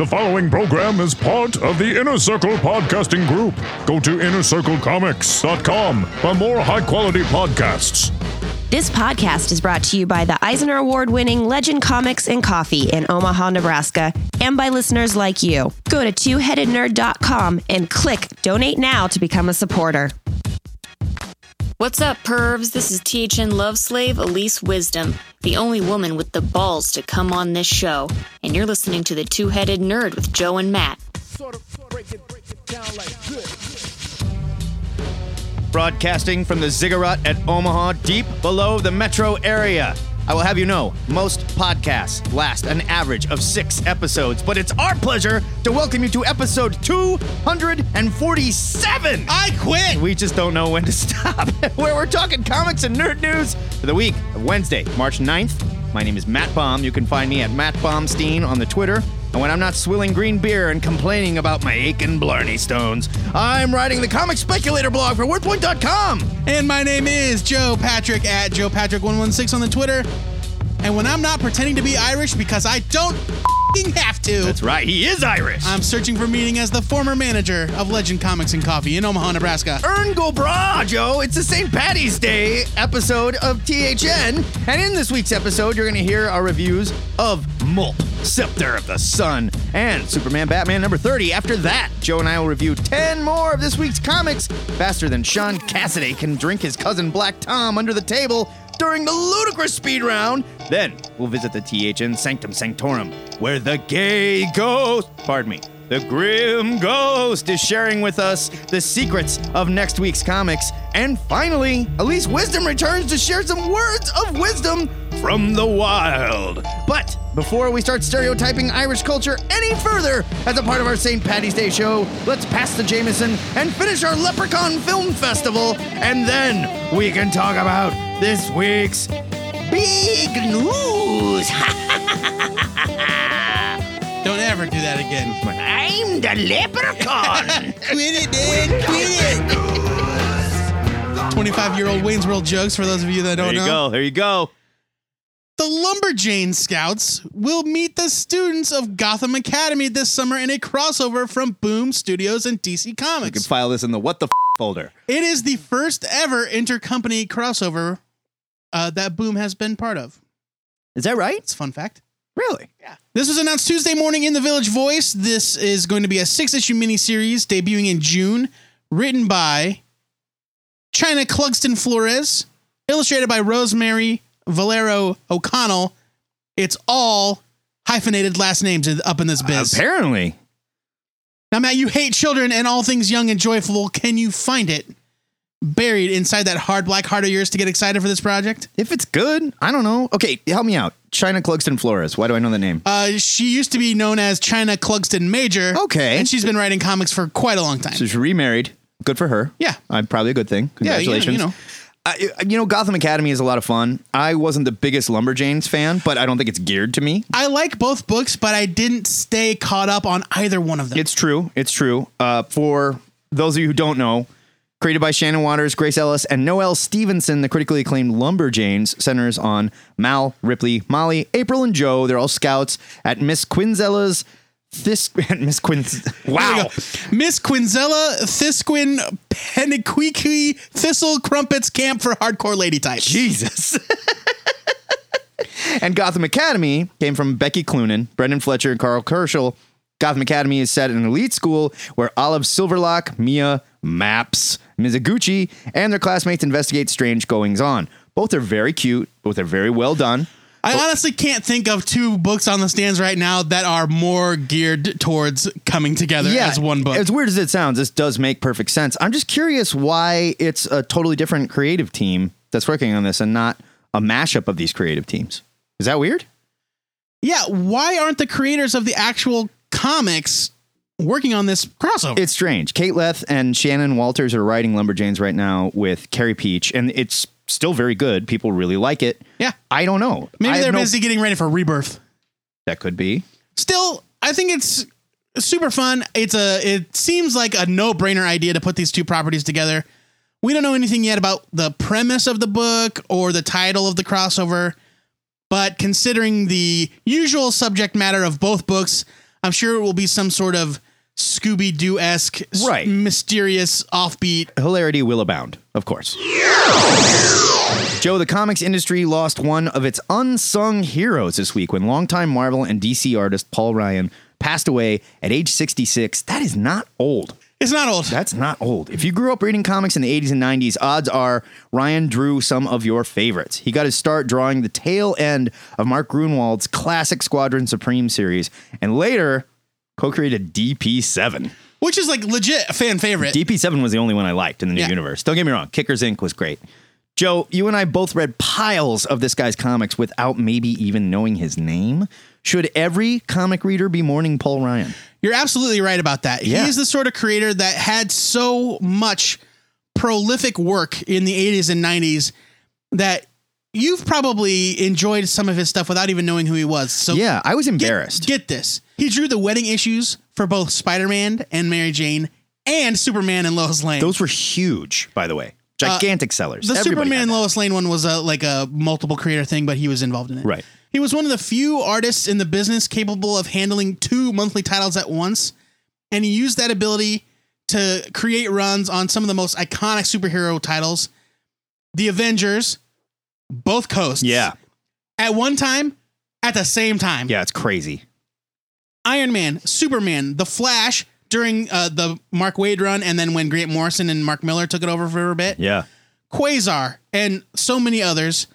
The following program is part of the Inner Circle Podcasting Group. Go to innercirclecomics.com for more high quality podcasts. This podcast is brought to you by the Eisner Award winning Legend Comics and Coffee in Omaha, Nebraska, and by listeners like you. Go to twoheadednerd.com and click donate now to become a supporter. What's up, pervs? This is THN Love Slave Alyse Wisdom, the only woman with the balls to come on this show. And you're listening to The Two Headed Nerd with Joe and Matt. Broadcasting from the ziggurat at Omaha, deep below the metro area. I will have you know, most podcasts last an average of six episodes, but it's our pleasure to welcome you to episode 247. I quit. We just don't know when to stop. Where we're talking comics and nerd news for the week of Wednesday, March 9th. My name is Matt Baum. You can find me at Matt Baumstein on the Twitter. And when I'm not swilling green beer and complaining about my aching Blarney stones, I'm writing the comic speculator blog for WordPoint.com. And my name is Joe Patrick at Joe Patrick116 on the Twitter. And when I'm not pretending to be Irish because I don't fing have to, That's right, he is Irish. I'm searching for meaning as the former manager of Legend Comics and Coffee in Omaha, Nebraska. Erin go bragh, Joe. It's the St. Patty's Day episode of THN. And in this week's episode, you're going to hear our reviews of Mulp, Scepter of the Sun, and Superman Batman number 30. After that, Joe and I will review 10 more of this week's comics faster than Sean Cassidy can drink his cousin Black Tom under the table during the ludicrous speed round. Then we'll visit the THN Sanctum Sanctorum, where the gay ghost, pardon me, the Grim Ghost is sharing with us the secrets of next week's comics. And finally, Alyse Wisdom returns to share some words of wisdom from the wild. But before we start stereotyping Irish culture any further as a part of our St. Patty's Day show, let's pass the Jameson and finish our Leprechaun Film Festival. And then we can talk about this week's big news. Don't ever do that again. I'm the leprechaun. Quit it, man. Quit it. 25 year old Wayne's World jokes for those of you that don't know. There you know. go. There you go. The Lumberjane Scouts will meet the students of Gotham Academy this summer in a crossover from Boom Studios and DC Comics. You can file this in the what the f- folder. It is the first ever intercompany crossover uh, that Boom has been part of. Is that right? It's a fun fact. Really? Yeah. This was announced Tuesday morning in the Village Voice. This is going to be a six issue miniseries debuting in June, written by Chynna Clugston Flores, illustrated by Rosemary Valero O'Connell. It's all hyphenated last names up in this biz. Apparently. Now, Matt, you hate children and all things young and joyful. Can you find it buried inside that hard black heart of yours to get excited for this project? If it's good, I don't know. Okay, help me out. Chynna Clugston Flores. Why do I know the name? Uh, she used to be known as Chynna Clugston Major. Okay. And she's been writing comics for quite a long time. She's remarried. Good for her. Yeah. Uh, probably a good thing. Yeah, you know- Congratulations. you know. Uh, you know, Gotham Academy is a lot of fun. I wasn't the biggest Lumberjanes fan, but I don't think it's geared to me. I like both books, but I didn't stay caught up on either one of them. It's true. It's true. Uh, for those of you who don't know, created by Shannon Watters, Grace Ellis, and Noelle Stevenson, the critically acclaimed Lumberjanes centers on Mal, Ripley, Molly, April, and Jo. They're all scouts at Miss Quinzella's. This Miss we Wow. Miss Quinzella Thisquin Peniquiqui Thistle Crumpets Camp for Hardcore Lady Types. Jesus. and Gotham Academy came from Becky Cloonan, Brendan Fletcher, and Karl Kerschl. Gotham Academy is set in an elite school where Olive Silverlock, Mia, Maps, Mizoguchi, and their classmates investigate strange goings on. Both are very cute. Both are very well done. I honestly can't think of two books on the stands right now that are more geared towards coming together as one book. As weird as it sounds, this does make perfect sense. I'm just curious why it's a totally different creative team that's working on this and not a mashup of these creative teams. Is that weird? yeah, why aren't the creators of the actual comics working on this crossover? It's strange. Kate Leth and Shannon Watters are writing Lumberjanes right now with Carey Pietsch, and it's still very good. People really like it. yeah. I don't know. Maybe I they're no- busy getting ready for rebirth. That could be. Still, I think it's super fun. It's a it seems like a no-brainer idea to put these two properties together. We don't know anything yet about the premise of the book or the title of the crossover, but considering the usual subject matter of both books, I'm sure it will be some sort of Scooby Doo esque, Right. mysterious, offbeat. hilarity will abound, of course. Joe, the comics industry lost one of its unsung heroes this week when longtime Marvel and DC artist Paul Ryan passed away at age 66. That is not old. It's not old. That's not old. If you grew up reading comics in the 80s and 90s, odds are Ryan drew some of your favorites. He got his start drawing the tail end of Mark Gruenwald's classic Squadron Supreme series, and later co created DP7. Which is like legit a fan favorite. DP7 was the only one I liked in the new Yeah. universe. Don't get me wrong, Kickers Inc. was great. Joe, you and I both read piles of this guy's comics without maybe even knowing his name. Should every comic reader be mourning Paul Ryan? You're absolutely right about that. Yeah. He's the sort of creator that had so much prolific work in the 80s and 90s that you've probably enjoyed some of his stuff without even knowing who he was. So Yeah, I was get, embarrassed. get this. He drew the wedding issues for both Spider-Man and Mary Jane and Superman and Lois Lane. Those were huge, by the way. Uh, Gigantic sellers. the Everybody Superman and. Lois Lane one was a like a multiple creator thing, but he was involved in it. Right. He was one of the few artists in the business capable of handling two monthly titles at once, and he used that ability to create runs on some of the most iconic superhero titles, the Avengers, both coasts. Yeah. At one time, at the same time. Yeah, it's crazy. Iron Man, Superman, The Flash during uh, the Mark Waid run, and then when Grant Morrison and Mark Millar took it over for a bit. Yeah. Quasar, and so many others.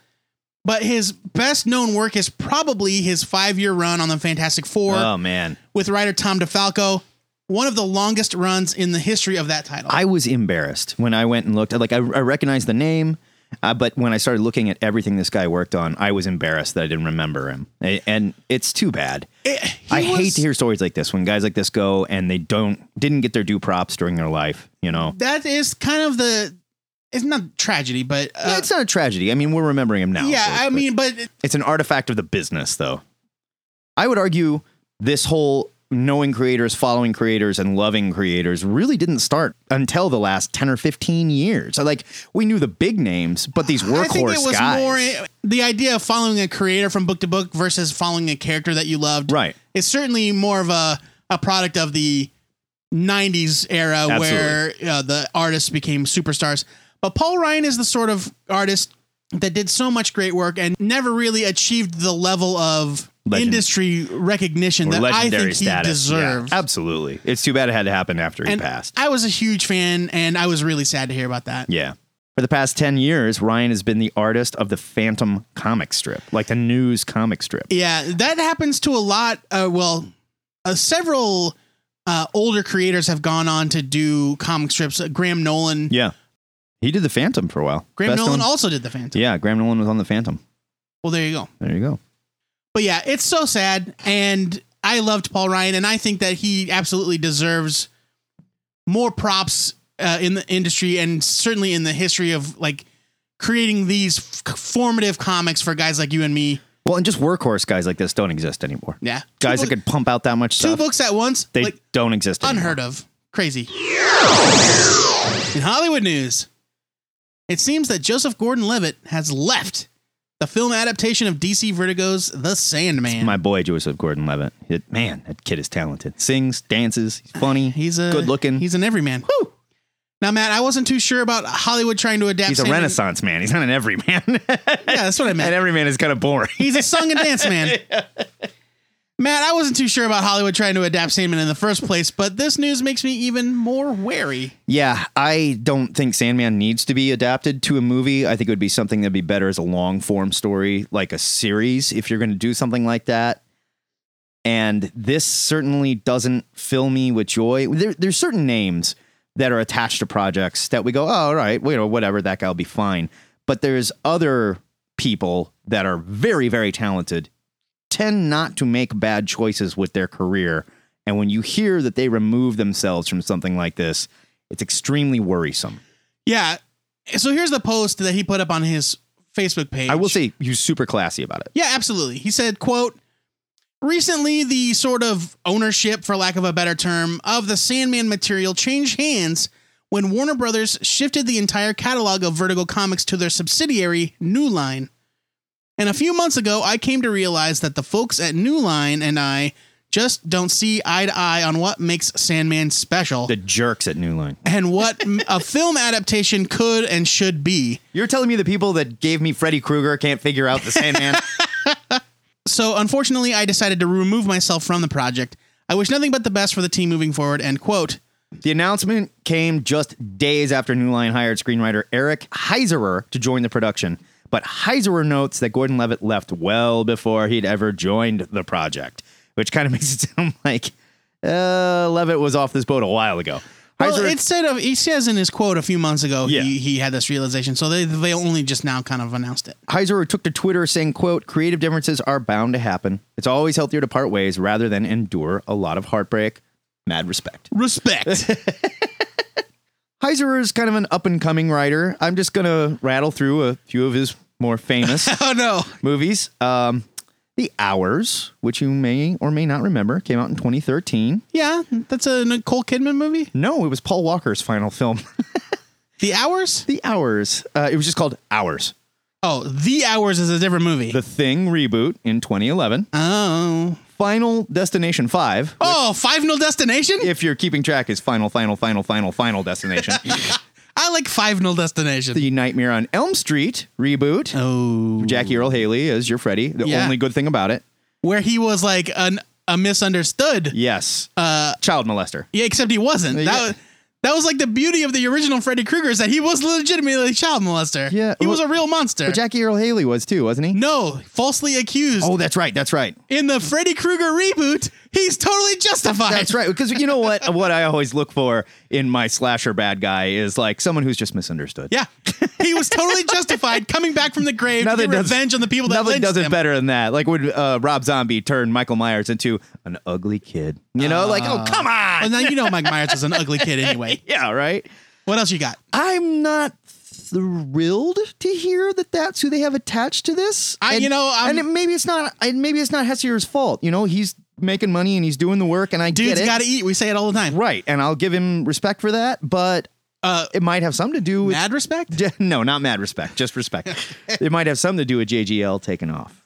But his best known work is probably his five year run on the Fantastic Four Oh man. with writer Tom DeFalco, one of the longest runs in the history of that title. I was embarrassed when I went and looked. Like I, I recognized the name, uh, but when I started looking at everything this guy worked on, I was embarrassed that I didn't remember him. And it's too bad. It- I was- hate to hear stories like this when guys like this go and they don't didn't get their due props during their life. You know, That is kind of the. It's not tragedy, but uh, Yeah, it's not a tragedy. I mean, we're remembering him now. yeah, course, I but mean, but it's an artifact of the business, though. I would argue this whole knowing creators, following creators, and loving creators really didn't start until the last ten or fifteen years. Like we knew the big names, but these workhorse I think it was guys, more the idea of following a creator from book to book versus following a character that you loved. right? It's certainly more of a, a product of the 90s era where uh, the artists became superstars. But Paul Ryan is the sort of artist that did so much great work and never really achieved the level of Legend. industry recognition Or that I think he status. deserved. Yeah, absolutely. It's too bad it had to happen after he passed. I was a huge fan and I was really sad to hear about that. Yeah. For the past 10 years, Ryan has been the artist of the Phantom comic strip, like the news comic strip. Yeah, that happens to a lot. Uh, well, uh, several uh, older creators have gone on to do comic strips. Uh, Graham Nolan. Yeah. He did the Phantom for a while. Graham Best Nolan known- also did the Phantom. Yeah, Graham Nolan was on the Phantom. Well, there you go. There you go. But yeah, it's so sad. And I loved Paul Ryan, and I think that he absolutely deserves more props uh, in the industry and certainly in the history of like creating these f- formative comics for guys like you and me. Well, and just workhorse guys like this don't exist anymore. Yeah, Guys two, that could pump out that much stuff, two stuff, books at once, they like don't exist anymore. unheard of, crazy. In Hollywood news, it seems that Joseph Gordon-Levitt has left the film adaptation of DC Vertigo's The Sandman. My boy Joseph Gordon-Levitt. It- man, that kid is talented. Sings, dances, he's funny. He's a good looking. He's an everyman. Whew. Now, Matt, I wasn't too sure about Hollywood trying to adapt. He's a Sandman. renaissance man. He's not an everyman. Yeah, that's what I meant. and everyman is kind of boring. He's a song and dance man. Matt, I wasn't too sure about Hollywood trying to adapt Sandman in the first place, but this news makes me even more wary. Yeah, I don't think Sandman needs to be adapted to a movie. I think it would be something that'd be better as a long form story, like a series, if you're going to do something like that. And this certainly doesn't fill me with joy. There, there's certain names that are attached to projects that we go, oh, all right, well, you know, whatever, that guy will be fine. But there's other people that are very, very talented, tend not to make bad choices with their career. And when you hear that they remove themselves from something like this, it's extremely worrisome. Yeah. So here's the post that he put up on his Facebook page. I will say he was super classy about it. Yeah, absolutely. He said, quote, Recently, the sort of ownership, for lack of a better term, of the Sandman material changed hands when Warner Brothers shifted the entire catalog of Vertigo comics to their subsidiary, New Line. And a few months ago, I came to realize that the folks at New Line and I just don't see eye to eye on what makes Sandman special The jerks at New Line. and what a film adaptation could and should be. You're telling me the people that gave me Freddy Krueger can't figure out the Sandman? So, unfortunately, I decided to remove myself from the project. I wish nothing but the best for the team moving forward. End quote. the announcement came just days after New Line hired screenwriter Eric Heisserer to join the production. But Heisserer notes that Gordon Levitt left well before he'd ever joined the project, which kind of makes it sound like uh, Levitt was off this boat a while ago. Well, instead of he says in his quote a few months ago, Yeah. he, he had this realization. So they they only just now kind of announced it. Heiser took to Twitter saying, quote, creative differences are bound to happen. It's always healthier to part ways rather than endure a lot of heartbreak. Mad respect. Respect. Heiser is kind of an up and coming writer. I'm just going to rattle through a few of his more famous oh no. movies. Um, the Hours, which you may or may not remember, came out in 2013. Yeah, that's a Nicole Kidman movie. No, it was Paul Walker's final film. The Hours. the Hours. Uh, it was just called Hours. Oh, The Hours is a different movie. The Thing reboot in 2011. oh. Final Destination 5. Oh, Final Destination. If you're keeping track, is Final, Final, Final, Final, Final Destination. I like Final Destination. the Nightmare on Elm Street reboot. oh, Jackie Earle Haley as your Freddy. The Yeah. only good thing about it. where he was like an a misunderstood. Yes. Uh, Child molester. Yeah, except he wasn't. That Yeah. was, that was like the beauty of the original Freddy Krueger is that he was legitimately a child molester. Yeah, he was a real monster. But Jackie Earle Haley was too, wasn't he? no, falsely accused. Oh, that's right. That's right. In the Freddy Krueger reboot, he's totally justified. That's right. Because you know what? what I always look for in my slasher bad guy is like someone who's just misunderstood. Yeah, he was totally justified coming back from the grave to Nothing get does- revenge on the people that Nothing does it him. better than that. Like when uh, Rob Zombie turned Michael Myers into an ugly kid. You know, like oh come on. Well, now you know Mike Myers was an ugly kid anyway. yeah, right. What else you got? I'm not thrilled to hear that that's who they have attached to this. I- and, you know, I'm- and it, maybe it's not. And maybe it's not Hessier's fault. You know, he's making money and he's doing the work, and I Dude's get it. Dude's got to eat. We say it all the time. right, and I'll give him respect for that. But Uh, it might have something to do with mad respect. no, not mad respect, just respect. it might have something to do with JGL taking off.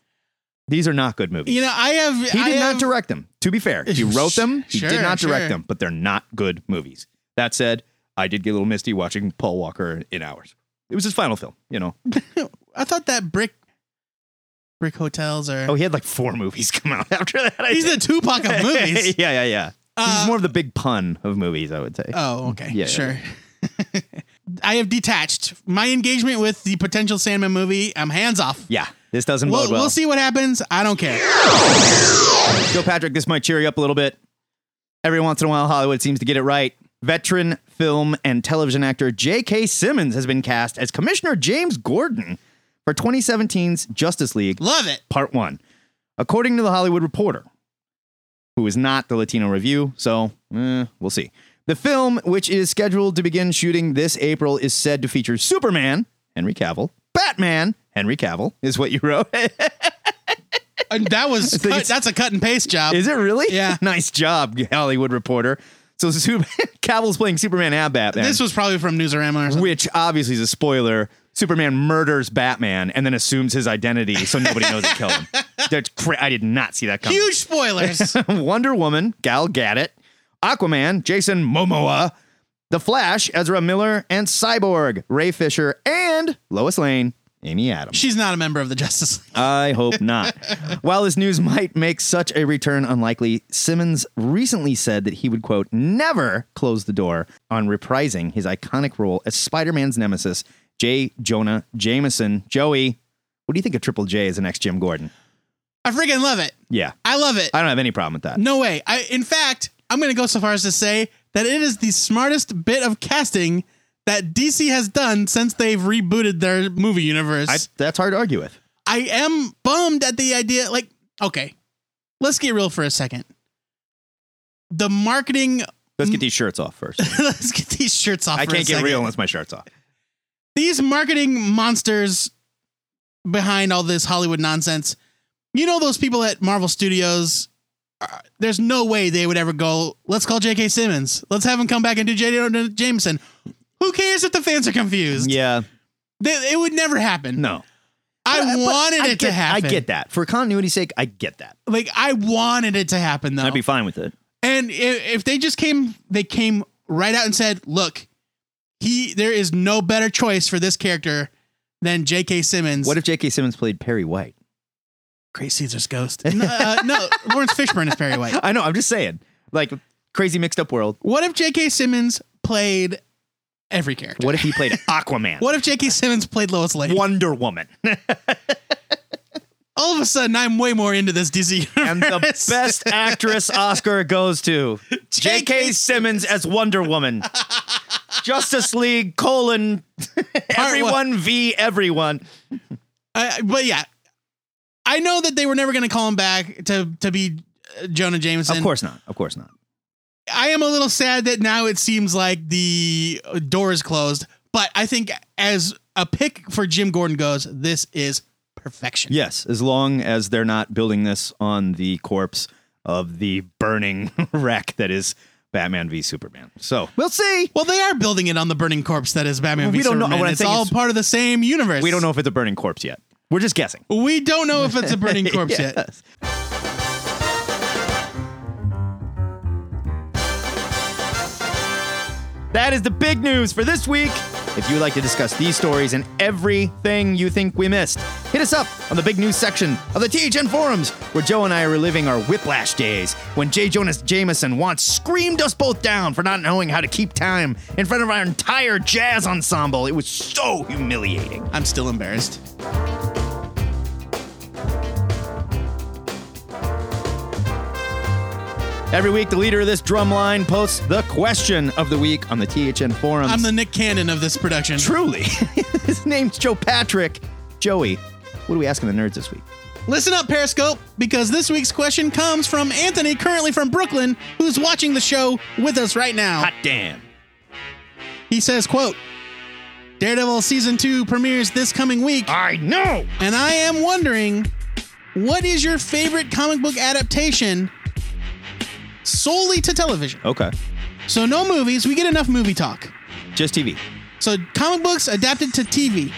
These are not good movies. You know, I have. he I did have, not direct them. To be fair, he wrote them. He Sure, did not direct sure. them, but they're not good movies. That said, I did get a little misty watching Paul Walker in Hours. It was his final film, you know. I thought that brick, brick hotels or. Oh, he had like four movies come out after that. I he's the think. Tupac of movies. yeah, yeah, yeah. Uh, he's more of the big pun of movies, I would say. Oh, okay. Yeah, sure. I have detached my engagement with the potential Sandman movie. I'm hands off. yeah, this doesn't We'll, bode well. we'll see what happens. I don't care. Joe Patrick, this might cheer you up a little bit. Every once in a while, Hollywood seems to get it right. Veteran film and television actor J.K. Simmons has been cast as Commissioner James Gordon for 2017's Justice League Love it. Part 1. According to the Hollywood Reporter, who is not the Latino Review, so eh, we'll see. The film, which is scheduled to begin shooting this April, is said to feature Superman, Henry Cavill, Batman, Henry Cavill, is what you wrote. And that was cut, it's- that's a cut and paste job. Is it really? Yeah. nice job, Hollywood Reporter. So Super- Cavill's playing Superman and Batman, This was probably from Newsarama or something. which obviously is a spoiler. Superman murders Batman and then assumes his identity so nobody knows he killed him. That's cra- I did not see that coming. Huge spoilers. Wonder Woman, Gal Gadot, Aquaman, Jason Momoa, The Flash, Ezra Miller, and Cyborg, Ray Fisher, and Lois Lane, Amy Adams. She's not a member of the Justice League. I hope not. While this news might make such a return unlikely, Simmons recently said that he would, quote, never close the door on reprising his iconic role as Spider Man's nemesis, J. Jonah Jameson. Joey, what do you think of Triple J as the next Jim Gordon? I freaking love it. Yeah, I love it. I don't have any problem with that. No way. I in fact, I'm going to go so far as to say that it is the smartest bit of casting that DC has done since they've rebooted their movie universe. I, that's hard to argue with. I am bummed at the idea. Like, okay, let's get real for a second. The marketing. Let's get these shirts off first. let's get these shirts off. I can't get real unless my shirt's off. These marketing monsters behind all this Hollywood nonsense. You know those people at Marvel Studios. uh, there's no way they would ever go. Let's call J.K. Simmons. Let's have him come back and do J. Jonah Jameson. Who cares if the fans are confused? Yeah, They- it would never happen. no. I But- but wanted I it to happen. I get that. For continuity's sake, I get that. Like I wanted it to happen though. I'd be fine with it. And if, if they just came, they came right out and said, "Look, he there is no better choice for this character than J.K. Simmons." What if J.K. Simmons played Perry White? Great Caesar's ghost? no, uh, no, Laurence Fishburne is Perry White. I know. I'm just saying. Like crazy mixed up world. What if J.K. Simmons played every character? What if he played Aquaman? What if J.K. Simmons played Lois Lane? Wonder Woman. All of a sudden, I'm way more into this DC and the best actress Oscar goes to J.K. Simmons as Wonder Woman. Justice League colon everyone v everyone. I- but yeah, I know that they were never going to call him back to to be uh, Jonah Jameson. Of course not. Of course not. I am a little sad that now it seems like the door is closed. But I think as a pick for Jim Gordon goes, this is perfection. Yes, as long as they're not building this on the corpse of the burning wreck that is Batman v Superman. So we'll see. Well, they are building it on the burning corpse that is Batman Well, v we don't know. Superman. I'm It's all part of the same universe. We don't know if it's a burning corpse yet. We're just guessing. We don't know if it's a burning corpse yet. Yes. That is the big news for this week. If you would like to discuss these stories and everything you think we missed, hit us up on the big news section of the THN forums, where Joe and I are reliving our whiplash days when J. Jonah Jameson once screamed us both down for not knowing how to keep time in front of our entire jazz ensemble. It was so humiliating. I'm still embarrassed. Every week, the leader of this drum line posts the question of the week on the THN forums. I'm the Nick Cannon of this production. Truly. His name's Joe Patrick. Joey, what are we asking the nerds this week? Listen up, Periscope, because this week's question comes from Anthony, currently from Brooklyn, who's watching the show with us right now. Hot damn. He says, quote, Daredevil season two premieres this coming week, I know. and I am wondering, what is your favorite comic book adaptation solely to television? Okay. So no movies, we get enough movie talk. Just TV. So comic books adapted to TV.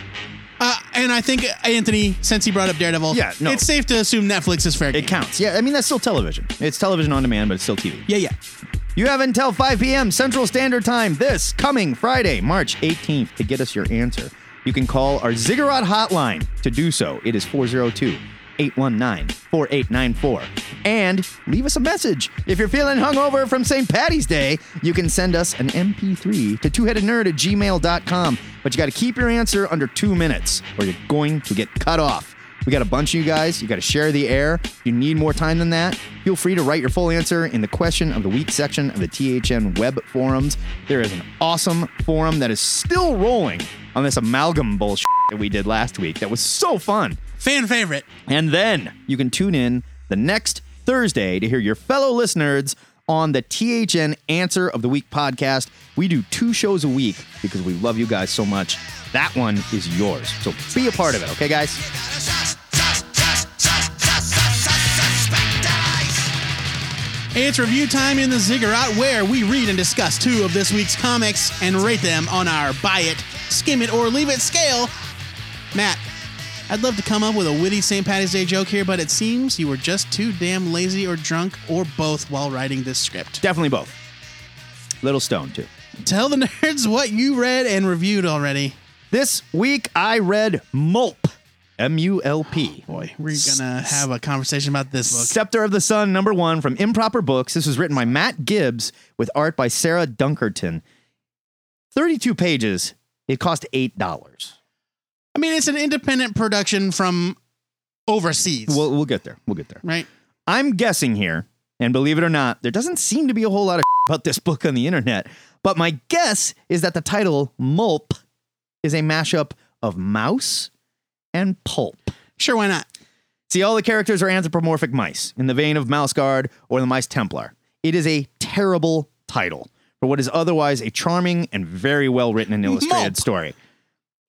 Uh, and I think Anthony, since he brought up Daredevil, Yeah, no. it's safe to assume Netflix is fair game. It counts. Yeah, I mean, that's still television. It's television on demand, but it's still TV. Yeah, yeah. You have until 5 p.m. Central Standard Time this coming Friday, March 18th, to get us your answer. You can call our Ziggurat hotline to do so. It is 402 819 4894. And leave us a message. If you're feeling hungover from St. Patty's Day, you can send us an MP3 to twoheadednerd at gmail.com. But you got to keep your answer under two minutes or you're going to get cut off. We got a bunch of you guys. You got to share the air. If you need more time than that, feel free to write your full answer in the question of the week section of the THN web forums. There is an awesome forum that is still rolling on this amalgam bullshit that we did last week. That was so fun. Fan favorite. And then you can tune in the next Thursday to hear your fellow listeners on the THN Answer of the Week podcast. We do two shows a week because we love you guys so much. That one is yours. So be a part of it, okay, guys? It's review time in the Ziggurat where we read and discuss two of this week's comics and rate them on our buy it, skim it, or leave it scale. Matt, I'd love to come up with a witty St. Patty's Day joke here, but it seems you were just too damn lazy or drunk or both while writing this script. Definitely both. Little Stone, too. Tell the nerds what you read and reviewed already. This week I read Mulp, M U L P. Boy, we're gonna have a conversation about this book. Scepter of the Sun, number one from Improper Books. This was written by Matt Gibbs with art by Sarah Dunkerton. 32 pages. It cost $8. I mean, it's an independent production from overseas, We'll, we'll get there. We'll get there. right? I'm guessing here, and believe it or not, there doesn't seem to be a whole lot of about this book on the internet. But my guess is that the title Mulp is a mashup of mouse and pulp. Sure, why not? See, all the characters are anthropomorphic mice, in the vein of Mouse Guard or the Mice Templar. It is a terrible title for what is otherwise a charming and very well written and illustrated Mulp. story.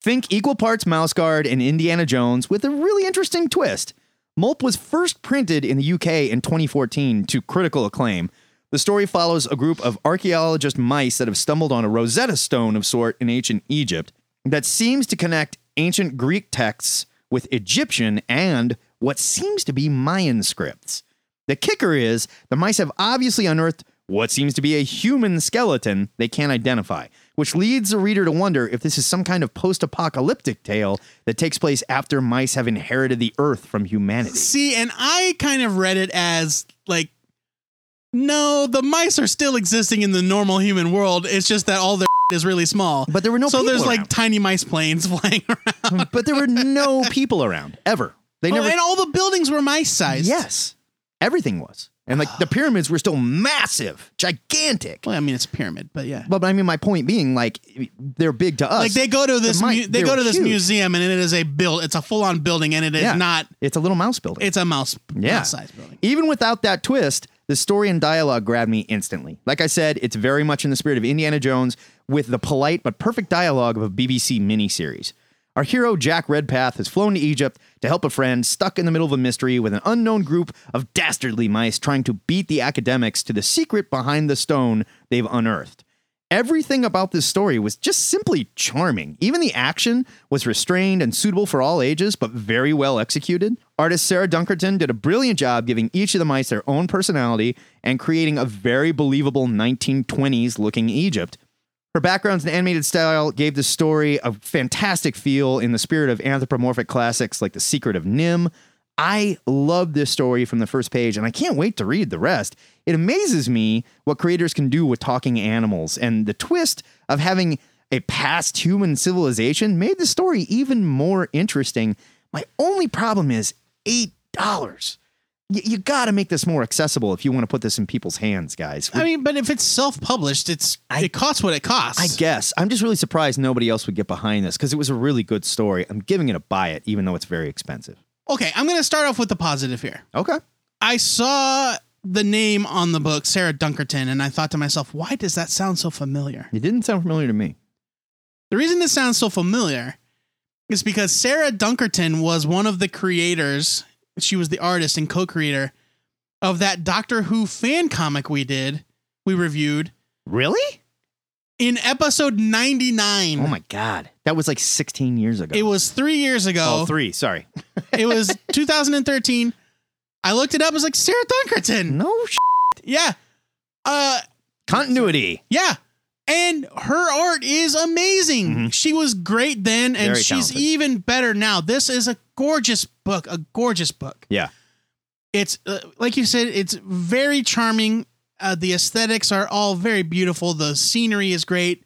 Think equal parts Mouse Guard and Indiana Jones with a really interesting twist. Mulp was first printed in the UK in 2014 to critical acclaim. The story follows a group of archaeologist mice that have stumbled on a Rosetta Stone of sort in ancient Egypt that seems to connect ancient Greek texts with Egyptian and what seems to be Mayan scripts. The kicker is the mice have obviously unearthed what seems to be a human skeleton they can't identify, which leads the reader to wonder if this is some kind of post apocalyptic tale that takes place after mice have inherited the earth from humanity. See, and I kind of read it as like, no, the mice are still existing in the normal human world. It's just that all their is really small. But there were no so there's like tiny mice planes flying around. but there were no people around ever. They Oh, never. and all the buildings were mice sized. yes, everything was, and like the pyramids were still massive, gigantic. Well, I mean, it's a pyramid, but yeah. But I mean, my point being, like, they're big to us. Like they go to this, The mi- mu- they they go to this huge. museum, and it is a build. It's a full on building, and it is Yeah. not. It's a little mouse building. It's a mouse, Yeah. mouse sized building. Even without that twist, the story and dialogue grabbed me instantly. Like I said, it's very much in the spirit of Indiana Jones with the polite but perfect dialogue of a BBC miniseries. Our hero, Jack Redpath, has flown to Egypt to help a friend stuck in the middle of a mystery with an unknown group of dastardly mice trying to beat the academics to the secret behind the stone they've unearthed. Everything about this story was just simply charming. Even the action was restrained and suitable for all ages, but very well executed. Artist Sarah Dunkerton did a brilliant job giving each of the mice their own personality and creating a very believable 1920s looking Egypt. Her backgrounds and animated style gave the story a fantastic feel in the spirit of anthropomorphic classics like The Secret of NIMH. I love this story from the first page, and I can't wait to read the rest. It amazes me what creators can do with talking animals, and the twist of having a past human civilization made the story even more interesting. My only problem is $8. You, you got to make this more accessible if you want to put this in people's hands, guys. I mean, but if it's self published, it's it costs what it costs. I guess. I'm just really surprised nobody else would get behind this because it was a really good story. I'm giving it a buy it, even though it's very expensive. okay, I'm going to start off with the positive here. Okay. I saw the name on the book, Sarah Dunkerton, and I thought to myself, why does that sound so familiar? It didn't sound familiar to me. The reason this sounds so familiar is because Sarah Dunkerton was one of the creators. She was the artist and co-creator of that Doctor Who fan comic we did, we reviewed Really? in episode 99. Oh my God. That was like 16 years ago. It was three years ago. oh, three. Sorry. It was 2013. I looked it up. It was like Sarah Dunkerton. No sh- Yeah. Uh, continuity. yeah. And her art is amazing. Mhm. She was great then, and Very she's talented. even better now. This is a gorgeous book, a gorgeous book. Yeah. It's uh, like you said, it's very charming. Uh, the aesthetics are all very beautiful. The scenery is great.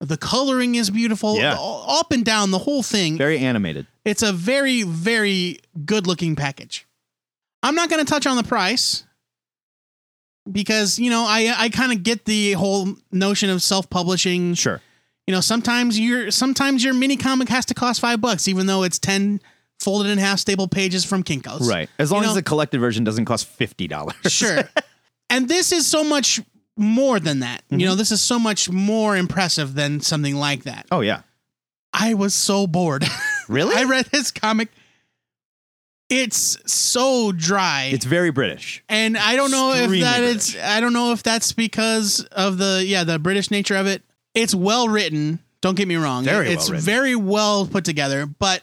The coloring is beautiful. Yeah. All- Up and down, the whole thing. Very animated. It's a very, very good looking package. I'm not going to touch on the price because, you know, I, I kind of get the whole notion of self publishing. Sure. You know, sometimes your sometimes your mini comic has to cost five bucks, even though it's 10 folded in half staple pages from Kinko's. Right. As long You as know- the collected version doesn't cost $50. Sure. and this is so much more than that. You know, mm-hmm. this is so much more impressive than something like that. oh, yeah. I was so bored. Really? I read this comic. It's so dry. it's very British. and I don't know if that British. it's I don't know if that's because of the yeah, the British nature of it. It's well written, don't get me wrong. Very it's well very well put together, but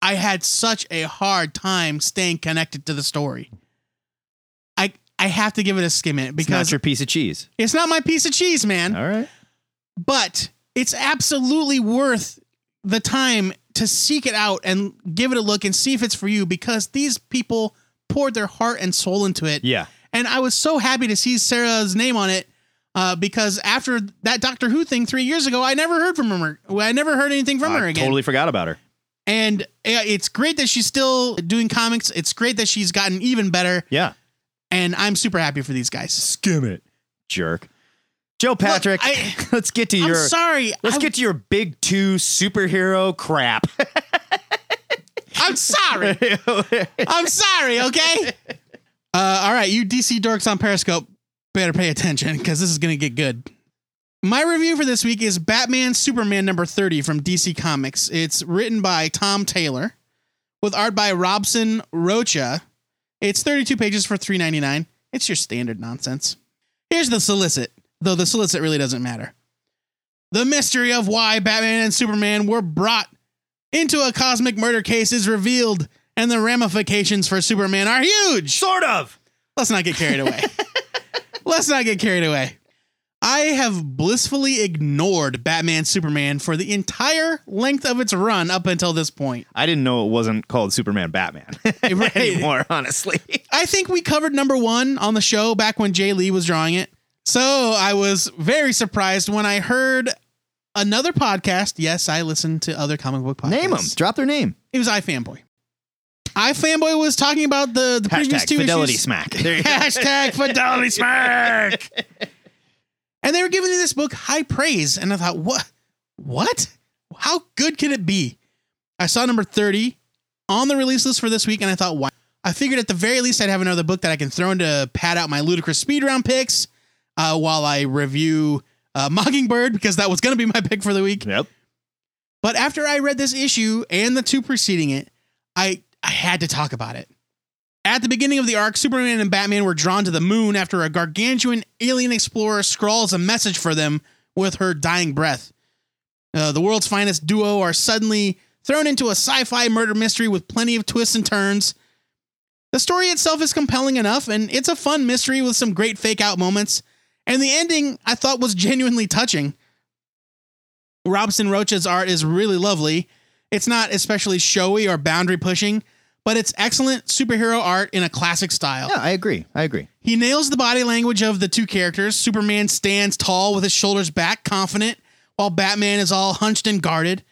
I had such a hard time staying connected to the story. I I have to give it a skim it because It's not your piece of cheese. it's not my piece of cheese, man All right. but it's absolutely worth the time to seek it out and give it a look and see if it's for you because these people poured their heart and soul into it. Yeah. And I was so happy to see Sarah's name on it uh, because after that Doctor Who thing three years ago, I never heard from her. I never heard anything from her again. totally forgot about her. And it's great that she's still doing comics. It's great that she's gotten even better. Yeah. And I'm super happy for these guys. Skim it. Jerk. Joe Patrick, I- let's get to I'm your sorry. let's I, get to your big two superhero crap. I'm sorry. I'm sorry, okay? Uh, all right, you DC dorks on Periscope better pay attention because this is going to get good. My review for this week is Batman Superman number 30 from DC Comics. It's written by Tom Taylor with art by Robson Rocha. It's 32 pages for $3.99. It's your standard nonsense. Here's the solicit, though the solicit really doesn't matter. The mystery of why Batman and Superman were brought into a cosmic murder case is revealed, and the ramifications for Superman are huge. Sort of. Let's not get carried away. Let's not get carried away. I have blissfully ignored Batman Superman for the entire length of its run up until this point. I didn't know it wasn't called Superman Batman anymore, honestly. I think we covered number one on the show back when Jae Lee was drawing it. So I was very surprised when I heard another podcast. Yes, I listen to other comic book podcasts. Name them. Drop their name. It was iFanboy. iFanboy was talking about the, the previous Hashtag two Fidelity issues. Smack. There you go. Hashtag Fidelity Smack. and they were giving this book high praise. And I thought, what? What? How good can it be? I saw number 30 on the release list for this week, and I thought, why? I figured at the very least I'd have another book that I can throw in to pad out my ludicrous speed round picks uh, while I review uh, Mockingbird, because that was going to be my pick for the week. Yep. But after I read this issue and the two preceding it, I I had to talk about it. At the beginning of the arc, Superman and Batman were drawn to the moon after a gargantuan alien explorer scrawls a message for them with her dying breath. Uh, the world's finest duo are suddenly thrown into a sci-fi murder mystery with plenty of twists and turns. The story itself is compelling enough, and it's a fun mystery with some great fake out moments. And the ending I thought was genuinely touching. Robson Rocha's art is really lovely. It's not especially showy or boundary pushing, but it's excellent superhero art in a classic style. Yeah, I agree. I agree. He nails the body language of the two characters. Superman stands tall with his shoulders back, confident, while Batman is all hunched and guarded.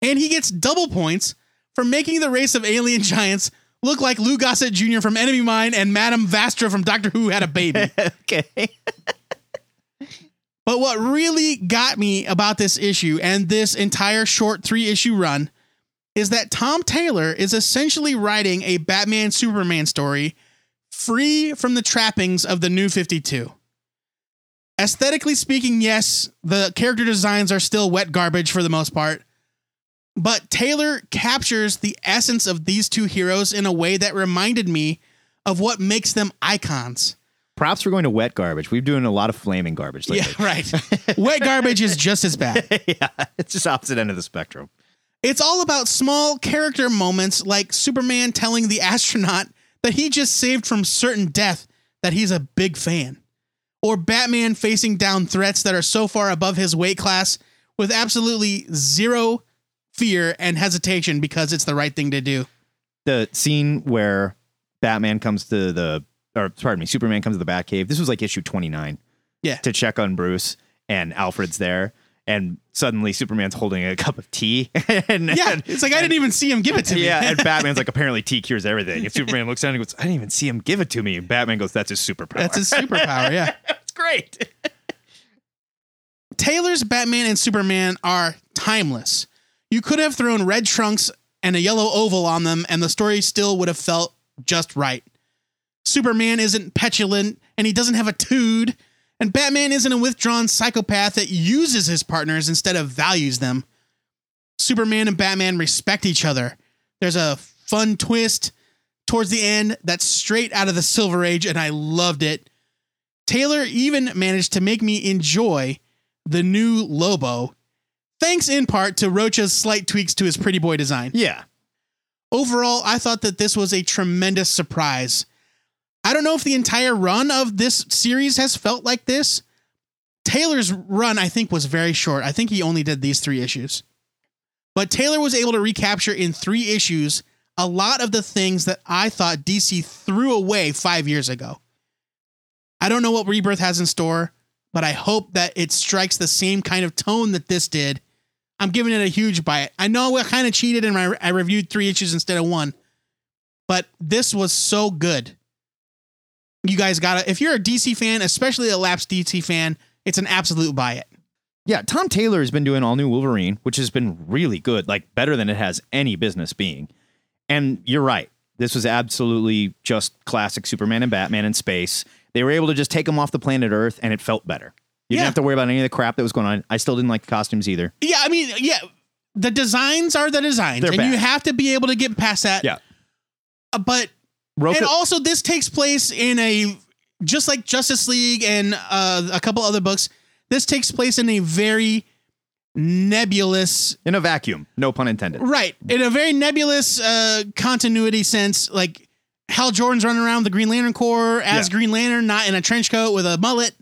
And he gets double points for making the race of alien giants look like Lou Gossett Jr. from Enemy Mine and Madame Vastra from Doctor Who had a baby. Okay. But what really got me about this issue and this entire short three issue run is that Tom Taylor is essentially writing a Batman Superman story free from the trappings of the new 52. Aesthetically speaking, yes, the character designs are still wet garbage for the most part, but Taylor captures the essence of these two heroes in a way that reminded me of what makes them icons. Props for going to wet garbage. We've been doing a lot of flaming garbage lately. Yeah, right. Wet garbage is just as bad. Yeah. It's just opposite end of the spectrum. It's all about small character moments like Superman telling the astronaut that he just saved from certain death that he's a big fan. Or Batman facing down threats that are so far above his weight class with absolutely zero fear and hesitation because it's the right thing to do. The scene where Batman comes to the, or pardon me, Superman comes to the Batcave. This was like issue 29 Yeah. to check on Bruce, and Alfred's there. And suddenly Superman's holding a cup of tea. and, Yeah, it's like I didn't even see him give it to me. yeah, and Batman's like, apparently tea cures everything. And Superman looks down and goes, I didn't even see him give it to me. And Batman goes, that's his superpower. That's his superpower, yeah. That's great. Taylor's Batman and Superman are timeless. You could have thrown red trunks and a yellow oval on them, and the story still would have felt just right. Superman isn't petulant, and he doesn't have a tood, and Batman isn't a withdrawn psychopath that uses his partners instead of values them. Superman and Batman respect each other. There's a fun twist towards the end that's straight out of the Silver Age, and I loved it. Taylor even managed to make me enjoy the new Lobo, thanks in part to Rocha's slight tweaks to his pretty boy design. Yeah. Overall, I thought that this was a tremendous surprise. I don't know if the entire run of this series has felt like this. Taylor's run, I think, was very short. I think he only did these three issues. But Taylor was able to recapture in three issues a lot of the things that I thought DC threw away five years ago. I don't know what Rebirth has in store, but I hope that it strikes the same kind of tone that this did. I'm giving it a huge buy. I know I kind of cheated and I reviewed three issues instead of one, but this was so good. You guys gotta, if you're a DC fan, especially a lapsed DC fan, it's an absolute buy it. Yeah, Tom Taylor has been doing all new Wolverine, which has been really good, like better than it has any business being. And you're right. This was absolutely just classic Superman and Batman in space. They were able to just take them off the planet Earth and it felt better. You Yeah. didn't have to worry about any of the crap that was going on. I still didn't like the costumes either. Yeah, I mean, yeah, the designs are the designs, They're and you have to be able to get past that. Yeah. Uh, but Rocha, and also this takes place in a just like Justice League and uh, a couple other books. This takes place in a very nebulous In a vacuum, no pun intended. Right. In a very nebulous uh, continuity sense, like Hal Jordan's running around the Green Lantern Corps as Yeah. Green Lantern, not in a trench coat with a mullet.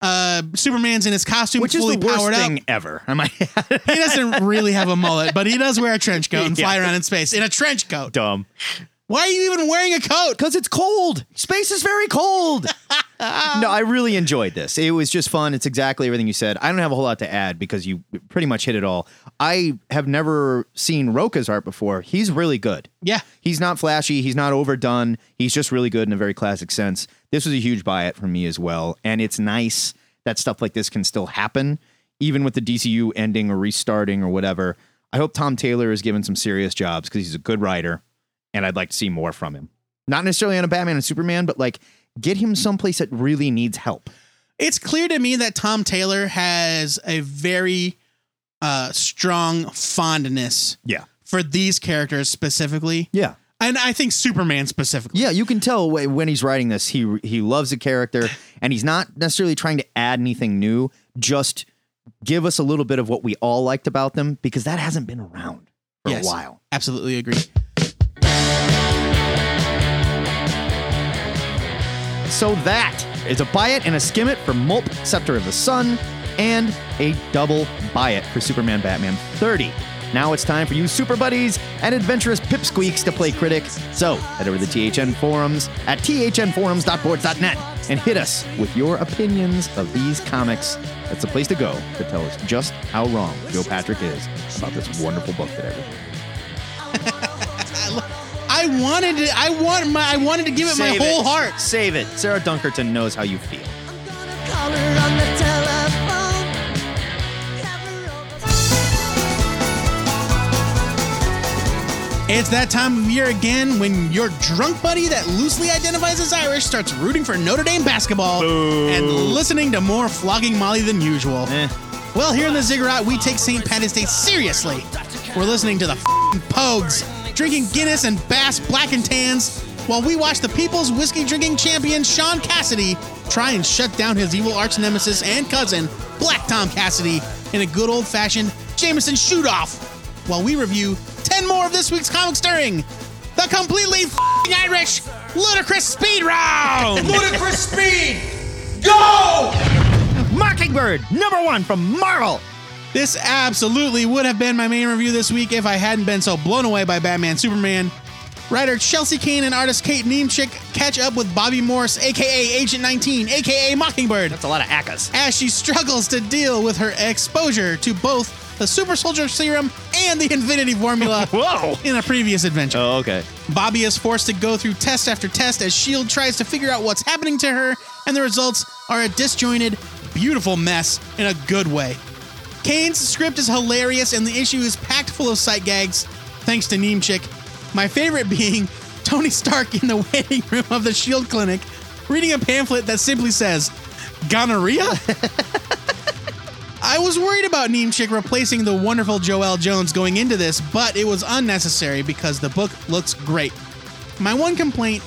Uh, Superman's in his costume, Which is fully the worst powered thing up. ever. I He doesn't really have a mullet, but he does wear a trench coat and fly Yeah. around in space in a trench coat. dumb? Why are you even wearing a coat? Because it's cold. Space is very cold. no, I really enjoyed this. It was just fun. It's exactly everything you said. I don't have a whole lot to add because you pretty much hit it all. I have never seen Rocha's art before. He's really good. Yeah. He's not flashy. He's not overdone. He's just really good in a very classic sense. This was a huge buy it for me as well. And it's nice that stuff like this can still happen, even with the DCU ending or restarting or whatever. I hope Tom Taylor is given some serious jobs because he's a good writer and I'd like to see more from him. Not necessarily on a Batman and Superman, but like get him someplace that really needs help. It's clear to me that Tom Taylor has a very uh, strong fondness Yeah. for these characters specifically. Yeah. And I think Superman specifically. Yeah, you can tell when he's writing this, he he loves the character, and he's not necessarily trying to add anything new. Just give us a little bit of what we all liked about them, because that hasn't been around for Yes. a while. Absolutely agree. So that is a buy it and a skim it for Mulp, Scepter of the Sun, and a double buy it for Superman Batman 30. Now it's time for you super buddies and adventurous pipsqueaks to play critic. So head over to the THN forums at thnforums.boards.net and hit us with your opinions of these comics. That's the place to go to tell us just how wrong Joe Patrick is about this wonderful book that read. I wanted to. I want my. I wanted to give it my whole heart. Save it. Sarah Dunkerton knows how you feel. Call her on the telephone. Have her over. It's that time of year again when your drunk buddy that loosely identifies as Irish starts rooting for Notre Dame basketball and listening to more flogging Molly than usual. Eh. Well, here in the Ziggurat, we take St. Patty's Day seriously. We're listening to the fing Pogues, drinking Guinness and Bass Black and Tans, while we watch the people's whiskey drinking champion Sean Cassidy try and shut down his evil arch nemesis and cousin, Black Tom Cassidy, in a good old fashioned Jameson shoot off, while we review 10 more of this week's comic stirring. The completely fing Irish ludicrous speed round! Ludicrous speed! Go! Mockingbird, number one from Marvel. This absolutely would have been my main review this week if I hadn't been so blown away by Batman Superman. Writer Chelsea Cain and artist Kate Niemczyk catch up with Bobby Morse, aka Agent 19, aka Mockingbird, That's a lot of acas. as she struggles to deal with her exposure to both the Super Soldier Serum and the Infinity Formula Whoa. in a previous adventure. Oh, okay. Bobby is forced to go through test after test as S.H.I.E.L.D. tries to figure out what's happening to her, and the results are a disjointed, beautiful mess in a good way. Cain's script is hilarious, and the issue is packed full of sight gags, thanks to Niemczyk. My favorite being Tony Stark in the waiting room of the S.H.I.E.L.D. clinic reading a pamphlet that simply says, Gonorrhea? I was worried about Niemczyk replacing the wonderful Joelle Jones going into this, but it was unnecessary because the book looks great. My one complaint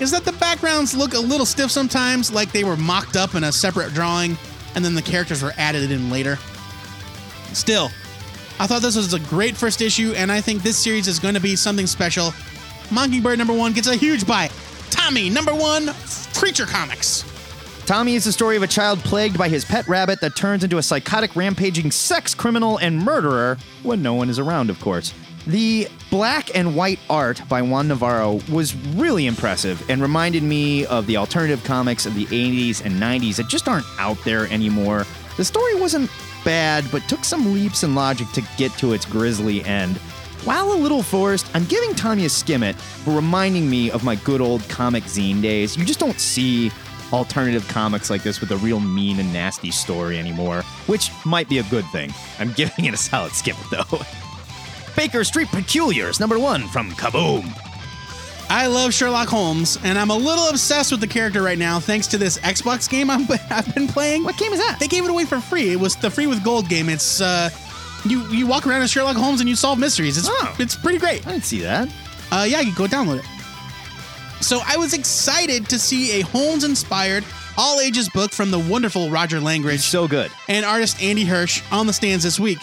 is that the backgrounds look a little stiff sometimes, like they were mocked up in a separate drawing and then the characters were added in later. Still, I thought this was a great first issue, and I think this series is going to be something special. Mockingbird number one gets a huge bite. Tommy number one, Creature Comics. Tommy is the story of a child plagued by his pet rabbit that turns into a psychotic, rampaging sex criminal and murderer when no one is around, of course. The black and white art by Juan Navarro was really impressive and reminded me of the alternative comics of the 80s and 90s that just aren't out there anymore. The story wasn't bad, but took some leaps in logic to get to its grisly end. While a little forced, I'm giving Tommy a skim it for reminding me of my good old comic zine days. You just don't see alternative comics like this with a real mean and nasty story anymore, which might be a good thing. I'm giving it a solid skip though. Baker Street Peculiars, number one from Kaboom. I love Sherlock Holmes, and I'm a little obsessed with the character right now thanks to this Xbox game I'm, I've been playing. What game is that? They gave it away for free. It was the free with gold game. It's uh, you you walk around as Sherlock Holmes and you solve mysteries. It's Oh. it's pretty great. I didn't see that. Uh, yeah, you go download it. So I was excited to see a Holmes inspired, all ages book from the wonderful Roger Langridge So good. and artist Andy Hirsch on the stands this week.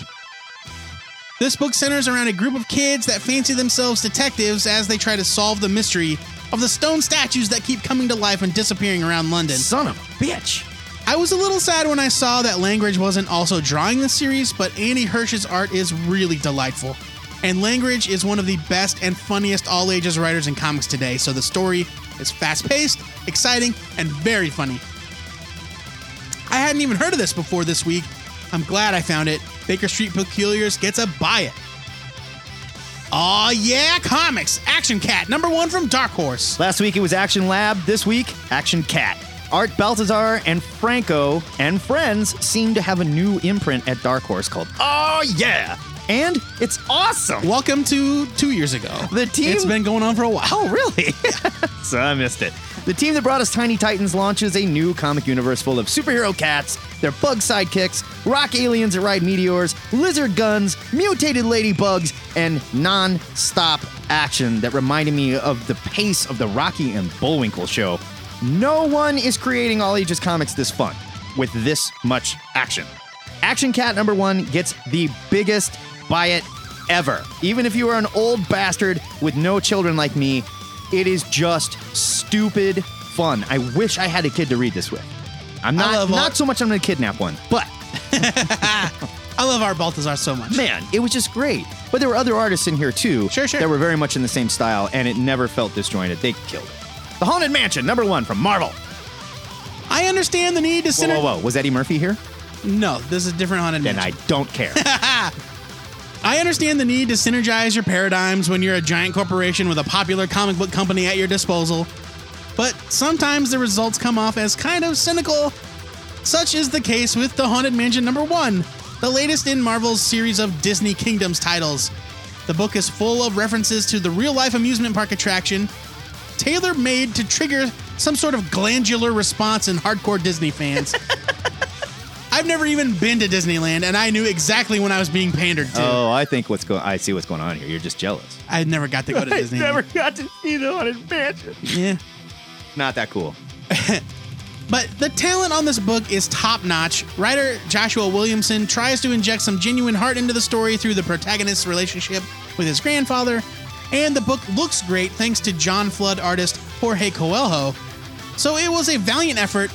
This book centers around a group of kids that fancy themselves detectives as they try to solve the mystery of the stone statues that keep coming to life and disappearing around London. Son of a bitch. I was a little sad when I saw that Langridge wasn't also drawing the series, but Andy Hirsch's art is really delightful. And Langridge is one of the best and funniest all ages writers in comics today, so the story is fast paced, exciting, and very funny. I hadn't even heard of this before this week. I'm glad I found it. Baker Street Peculiars gets a buy it. Aw, yeah, comics! Action Cat, number one from Dark Horse. Last week it was Action Lab. This week, Action Cat. Art Baltazar and Franco and friends seem to have a new imprint at Dark Horse called Oh Yeah! And it's awesome! Welcome to two years ago. The team- It's been going on for a while. Oh, really? so I missed it. The team that brought us Tiny Titans launches a new comic universe full of superhero cats, their bug sidekicks, rock aliens that ride meteors, lizard guns, mutated ladybugs, and non stop action that reminded me of the pace of the Rocky and Bullwinkle show. No one is creating all ages comics this fun with this much action. Action Cat number one gets the biggest buy it ever. Even if you are an old bastard with no children like me, it is just stupid fun. I wish I had a kid to read this with. I'm not love all- not so much I'm gonna kidnap one, but I love Art Baltazar so much. man, it was just great. But there were other artists in here too Sure, sure. that were very much in the same style, and it never felt disjointed. They killed it. The Haunted Mansion, number one from Marvel. I understand the need to Whoa, whoa, whoa. Was Eddie Murphy here? No, this is a different haunted Then mansion. I don't care. I understand the need to synergize your paradigms when you're a giant corporation with a popular comic book company at your disposal, but sometimes the results come off as kind of cynical. Such is the case with The Haunted Mansion number one, the latest in Marvel's series of Disney Kingdoms titles. The book is full of references to the real life amusement park attraction, tailor made to trigger some sort of glandular response in hardcore Disney fans. I've never even been to Disneyland, and I knew exactly when I was being pandered to. oh, I think what's going. I see what's going on here. You're just jealous. I never got to go to Disney. Never got to see the Haunted Mansion. Yeah. Not that cool. But the talent on this book is top notch. Writer Joshua Williamson tries to inject some genuine heart into the story through the protagonist's relationship with his grandfather, and the book looks great thanks to John Flood artist Jorge Coelho. So it was a valiant effort,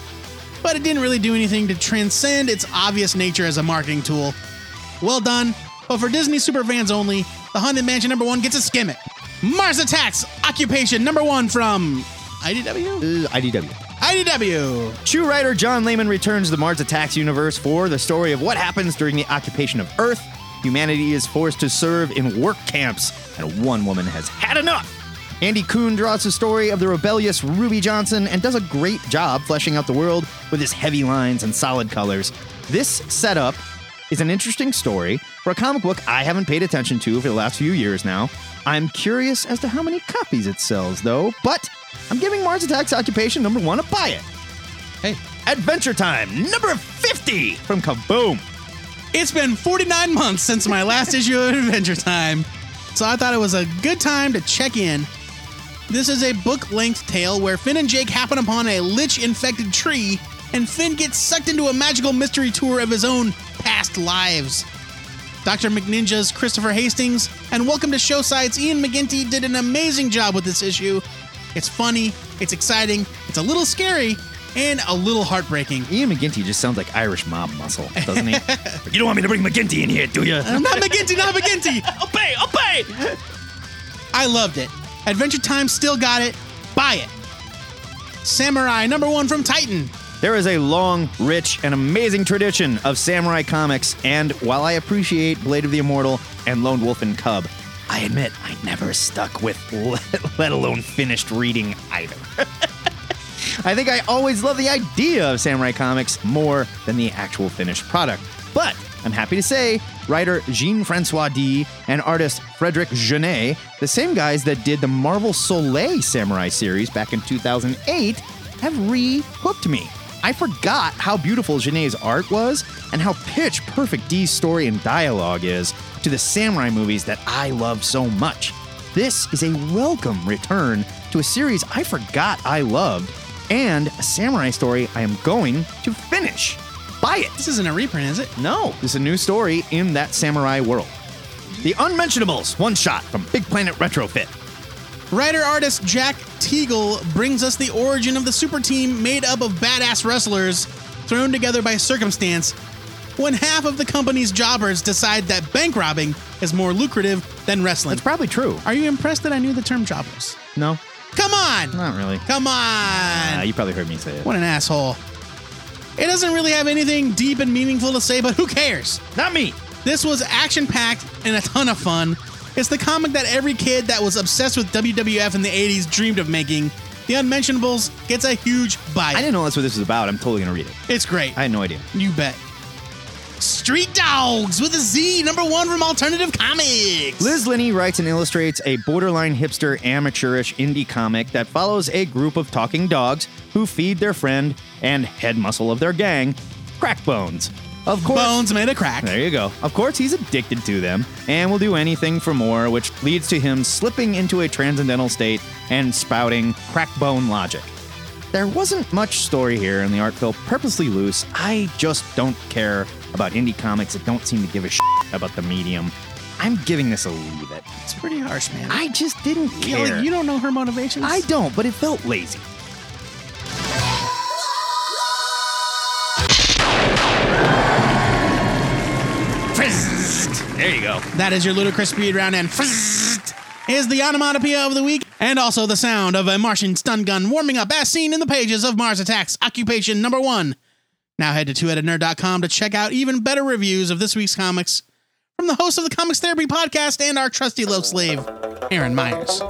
but it didn't really do anything to transcend its obvious nature as a marketing tool. Well done, but for Disney superfans only, The Haunted Mansion number one gets a skim it. Mars Attacks Occupation number one from IDW? Uh, IDW. IDW. Chew writer John Layman returns to the Mars Attacks universe for the story of what happens during the occupation of Earth. Humanity is forced to serve in work camps, and one woman has had enough. Andy Kuhn draws the story of the rebellious Ruby Johnson and does a great job fleshing out the world with his heavy lines and solid colors. This setup is an interesting story for a comic book I haven't paid attention to for the last few years now. I'm curious as to how many copies it sells, though, but I'm giving Mars Attacks Occupation number one a buy it. Hey, Adventure Time, number 50 from Kaboom. It's been 49 months since my last issue of Adventure Time, so I thought it was a good time to check in. This is a book length tale where Finn and Jake happen upon a lich infected tree, and Finn gets sucked into a magical mystery tour of his own past lives. Dr. McNinja's Christopher Hastings and Welcome to Showside's Ian McGinty did an amazing job with this issue. It's funny, it's exciting, it's a little scary, and a little heartbreaking. Ian McGinty just sounds like Irish mob muscle, doesn't he? you don't want me to bring McGinty in here, do you? Uh, not McGinty, not McGinty! I'll pay, I'll pay! I loved it. Adventure Time still got it. Buy it. Samurai number one from Titan. There is a long, rich, and amazing tradition of samurai comics, and while I appreciate Blade of the Immortal and Lone Wolf and Cub, I admit I never stuck with, let, alone finished reading either. I think I always love the idea of samurai comics more than the actual finished product. But I'm happy to say, writer Jean Francois D and artist Frederic Genet, the same guys that did the Marvel Soleil Samurai series back in 2008, have re hooked me. I forgot how beautiful Genet's art was and how pitch perfect D's story and dialogue is to the samurai movies that I love so much. This is a welcome return to a series I forgot I loved and a samurai story I am going to finish. Buy it. This isn't a reprint, is it? No, this is a new story in that samurai world. The Unmentionables, one shot from Big Planet Retrofit. Writer artist Jack Teagle brings us the origin of the super team made up of badass wrestlers thrown together by circumstance when half of the company's jobbers decide that bank robbing is more lucrative than wrestling. That's probably true. Are you impressed that I knew the term jobbers? No, Come on! not really. Come on! Ah, you probably heard me say it. What an asshole. It doesn't really have anything deep and meaningful to say, but who cares? Not me. This was action packed and a ton of fun. It's the comic that every kid that was obsessed with WWF in the 80s dreamed of making. The Unmentionables gets a huge bite. I didn't know that's what this was about. I'm totally gonna read it. It's great. I had no idea. You bet. Street Dogs with a Z, number one from Alternative Comics. Liz Linney writes and illustrates a borderline hipster, amateurish indie comic that follows a group of talking dogs who feed their friend and head muscle of their gang, Crackbones. Of course, Bones made a crack. There you go. Of course, he's addicted to them and will do anything for more, which leads to him slipping into a transcendental state and spouting crackbone logic. There wasn't much story here, and the art felt purposely loose. I just don't care about indie comics that don't seem to give a shit about the medium. I'm giving this a leave it. It's pretty harsh, man. I just didn't You know, care. like, you don't know her motivations? I don't, but it felt lazy. There you go. That is your ludicrous speed round, and is the onomatopoeia of the week, and also the sound of a Martian stun gun warming up as seen in the pages of Mars Attacks Occupation Number One. Now head to twoheadednerd.com to check out even better reviews of this week's comics from the host of the Comics Therapy podcast and our trusty love slave, Aaron Myers.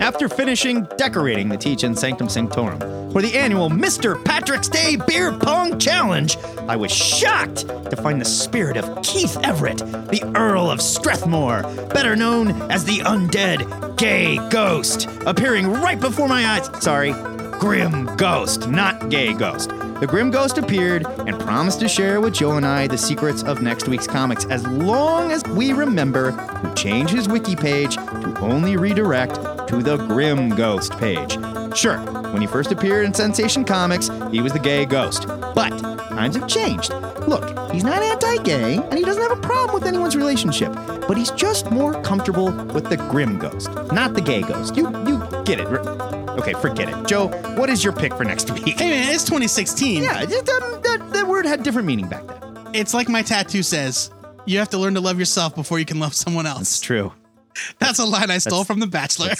After finishing decorating the Teach and Sanctum Sanctorum for the annual Mr. Patrick's Day Beer Pong Challenge, I was shocked to find the spirit of Keith Everett, the Earl of Strathmore, better known as the undead gay ghost, appearing right before my eyes. Sorry, Grim Ghost, not Gay Ghost. The Grim Ghost appeared and promised to share with Joe and I the secrets of next week's comics as long as we remember to change his wiki page to only redirect to the Grim Ghost page. Sure, when he first appeared in Sensation Comics, he was the gay ghost. But times have changed. Look, he's not anti gay, and he doesn't have a problem with anyone's relationship, but he's just more comfortable with the Grim Ghost, not the gay ghost. You, you get it. Okay, forget it. Joe, what is your pick for next week? Hey man, it's 2016. Yeah, um, that, that word had different meaning back then. It's like my tattoo says. You have to learn to love yourself before you can love someone else. It's true. That's a line I stole from The Bachelor.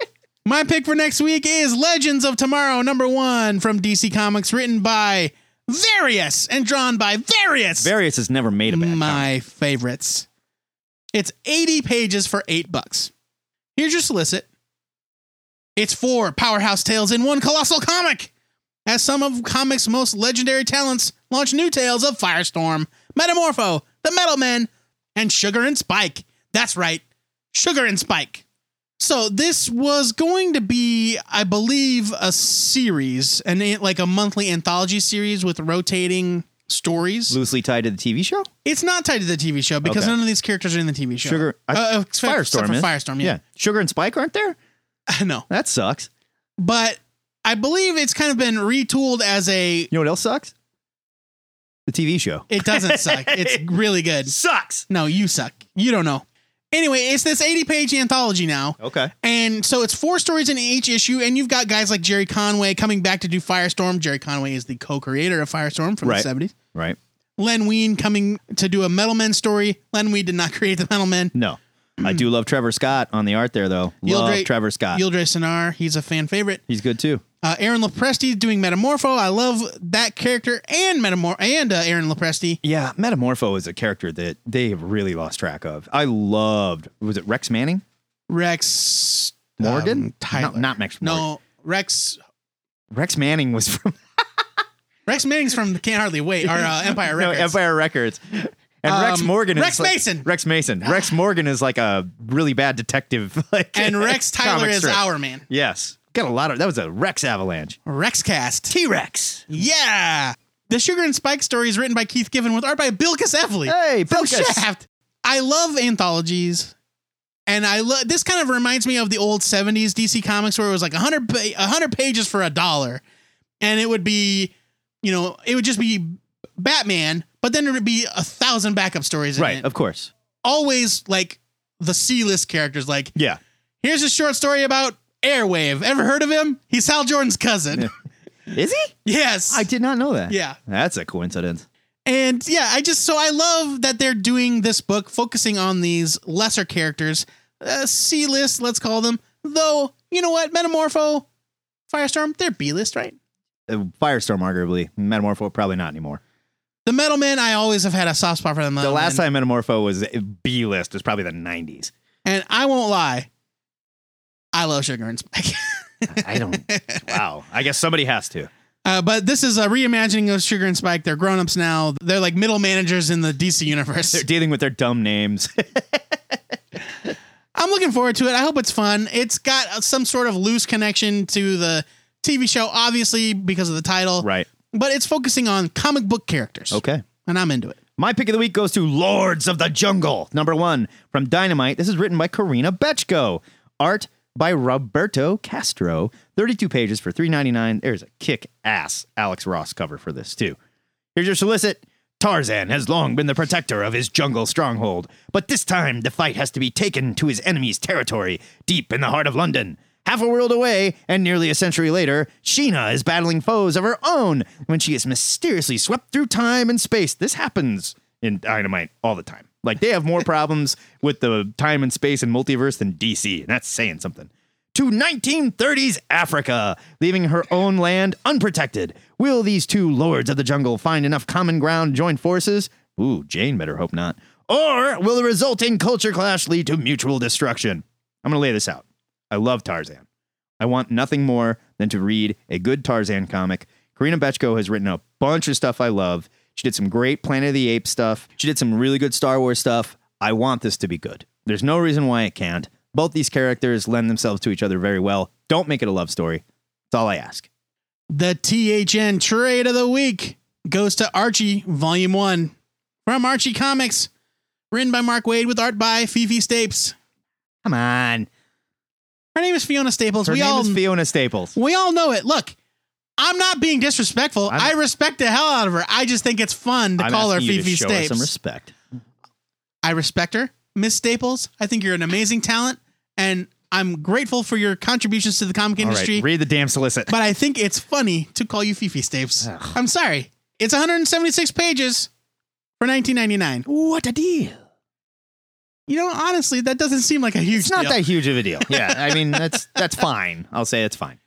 My pick for next week is Legends of Tomorrow, number one from DC Comics, written by Various and drawn by Various. Various has never made a bad comic. My favorites. It's 80 pages for eight bucks. Here's your solicit. It's four powerhouse tales in one colossal comic. As some of comics' most legendary talents launch new tales of Firestorm, Metamorpho, the Metal Men, and Sugar and Spike. That's right, Sugar and Spike. So this was going to be, I believe, a series, and like a monthly anthology series with rotating stories. Loosely tied to the TV show? It's not tied to the TV show because Okay. none of these characters are in the TV show. Sugar. I- uh, except, Firestorm except. Firestorm, yeah. Sugar and Spike aren't there? no, That sucks. but I believe it's kind of been retooled as a. You know what else sucks? The TV show. It doesn't suck. It's really good. sucks. No, you suck. You don't know. Anyway, it's this 80 page anthology now. Okay. And so it's four stories in each issue, and you've got guys like Gerry Conway coming back to do Firestorm. Gerry Conway is the co creator of Firestorm from Right. the 70s. Right. Len Wein coming to do a Metal Men story. Len Wein did not create the Metal Men. No. I do love Trevor Scott on the art there, though. Love Yildre- Trevor Scott. Yildiray Cinar, he's a fan favorite. He's good too. Uh, Aaron Lopresti doing Metamorpho. I love that character and Metamor and uh, Aaron Lopresti. Yeah, Metamorpho is a character that they have really lost track of. I loved. Was it Rex Manning? Rex Morgan? um, Tyler. No, not Max Morgan. No, Rex. Rex Manning was from Rex Manning's from Can't Hardly Wait or uh, Empire no, Empire Records. And Rex Um, Morgan is Rex like- Mason. Rex Mason. Rex Morgan is like a really bad detective. Like and Rex Tyler is strip. our man. Yes. Got a lot of that was a Rex avalanche. Rex Cast. T Rex. Yeah. The Sugar and Spike story is written by Keith Giffen with art by Bilquis Evely. Hey, Bilkus. Shaft. I love anthologies. And I love this kind of reminds me of the old 70s DC comics where it was like 100 pa- 100 pages for a dollar and it would be you know, it would just be Batman, but then there would be a thousand backup stories in Right, it. of course. Always like the C-list characters like Yeah. here's a short story about Airwave. Ever heard of him? He's Hal Jordan's cousin. Is he? yes. I did not know that. yeah. That's a coincidence. And yeah, I just so I love that they're doing this book focusing on these lesser characters, uh, C list, let's call them. Though you know what, Metamorpho, Firestorm, they're B list, right? Uh, Firestorm, arguably. Metamorpho, probably not anymore. The Metal Men, I always have had a soft spot for them. The last time Metamorpho was B list was probably the 90s. and I won't lie, I love Sugar and Spike. I don't. wow. I guess somebody has to. Uh, but this is a reimagining of Sugar and Spike. They're grown ups now. They're like middle managers in the DC universe. They're dealing with their dumb names. I'm looking forward to it. I hope it's fun. It's got some sort of loose connection to the TV show, obviously because of the title. right. But it's focusing on comic book characters. Okay. And I'm into it. My pick of the week goes to Lords of the Jungle, number one from Dynamite. This is written by Karina Bechko. Art by Roberto Castro. 32 pages for $3.99. There's a kick ass Alex Ross cover for this, too. Here's your solicit. Tarzan has long been the protector of his jungle stronghold, but this time the fight has to be taken to his enemy's territory, deep in the heart of London. Half a world away, and nearly a century later, Sheena is battling foes of her own when she is mysteriously swept through time and space. This happens in Dynamite all the time. Like, they have more problems with the time and space and multiverse than DC, and that's saying something. To 1930s Africa, leaving her own land unprotected. Will these two lords of the jungle find enough common ground to join forces? Ooh, Jane better hope not. Or will the resulting culture clash lead to mutual destruction? I'm going to lay this out. I love Tarzan. I want nothing more than to read a good Tarzan comic. Karina Bechko has written a bunch of stuff I love. She did some great Planet of the Apes stuff. She did some really good Star Wars stuff. I want this to be good. There's no reason why it can't. Both these characters lend themselves to each other very well. Don't make it a love story. That's all I ask. The THN trade of the week goes to Archie, Volume 1 from Archie Comics. Written by Mark Waid with art by Fifi Stapes. Come on. Her name is Fiona Staples. Her we name all is Fiona Staples. we all know it. Look, I'm not being disrespectful. I'm- i respect the hell out of her. I just think it's fun to I'm call her asking you to Fifi show her Stapes. some respect. I respect her, Miss Staples. I think you're an amazing talent, and I'm grateful for your contributions to the comic All industry. right, read the damn solicit. but I think it's funny to call you Fifi Stapes. I'm sorry. It's 176 pages for 19.99. what a deal. You know, honestly, that doesn't seem like a huge It's not deal. that huge of a deal. Yeah, I mean that's that's fine. I'll say it's fine.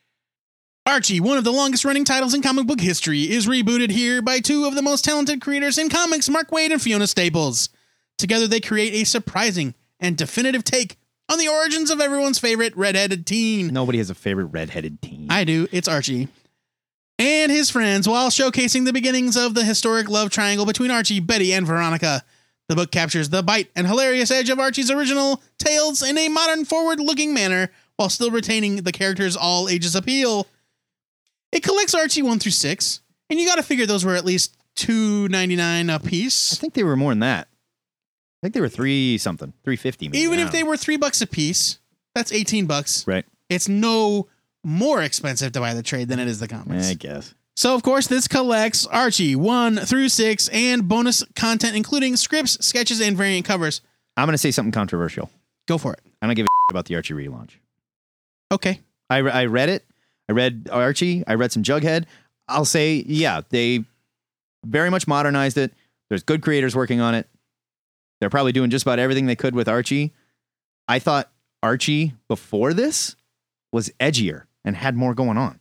Archie, one of the longest running titles in comic book history, is rebooted here by two of the most talented creators in comics, Mark Waid and Fiona Staples. Together, they create a surprising and definitive take on the origins of everyone's favorite redheaded teen. Nobody has a favorite redheaded teen. I do. It's Archie. And his friends, while showcasing the beginnings of the historic love triangle between Archie, Betty, and Veronica. The book captures the bite and hilarious edge of Archie's original tales in a modern, forward looking manner while still retaining the character's all ages appeal. It collects Archie 1 through 6, and you got to figure those were at least two ninety nine a I piece. I think they were more than that. I think they were three something, three fifty. Even if they were three bucks a piece, that's 18 bucks. right, It's no more expensive to buy the trade than it is the comics. I guess. So, of course, this collects Archie 1 through 6 and bonus content, including scripts, sketches, and variant covers. I'm gonna say something controversial. Go for it. I don't give a about the Archie relaunch. Okay. I, re- I read it. I read Archie. I read some Jughead. I'll say, yeah, they very much modernized it. There's good creators working on it. They're probably doing just about everything they could with Archie. I thought Archie before this was edgier and had more going on.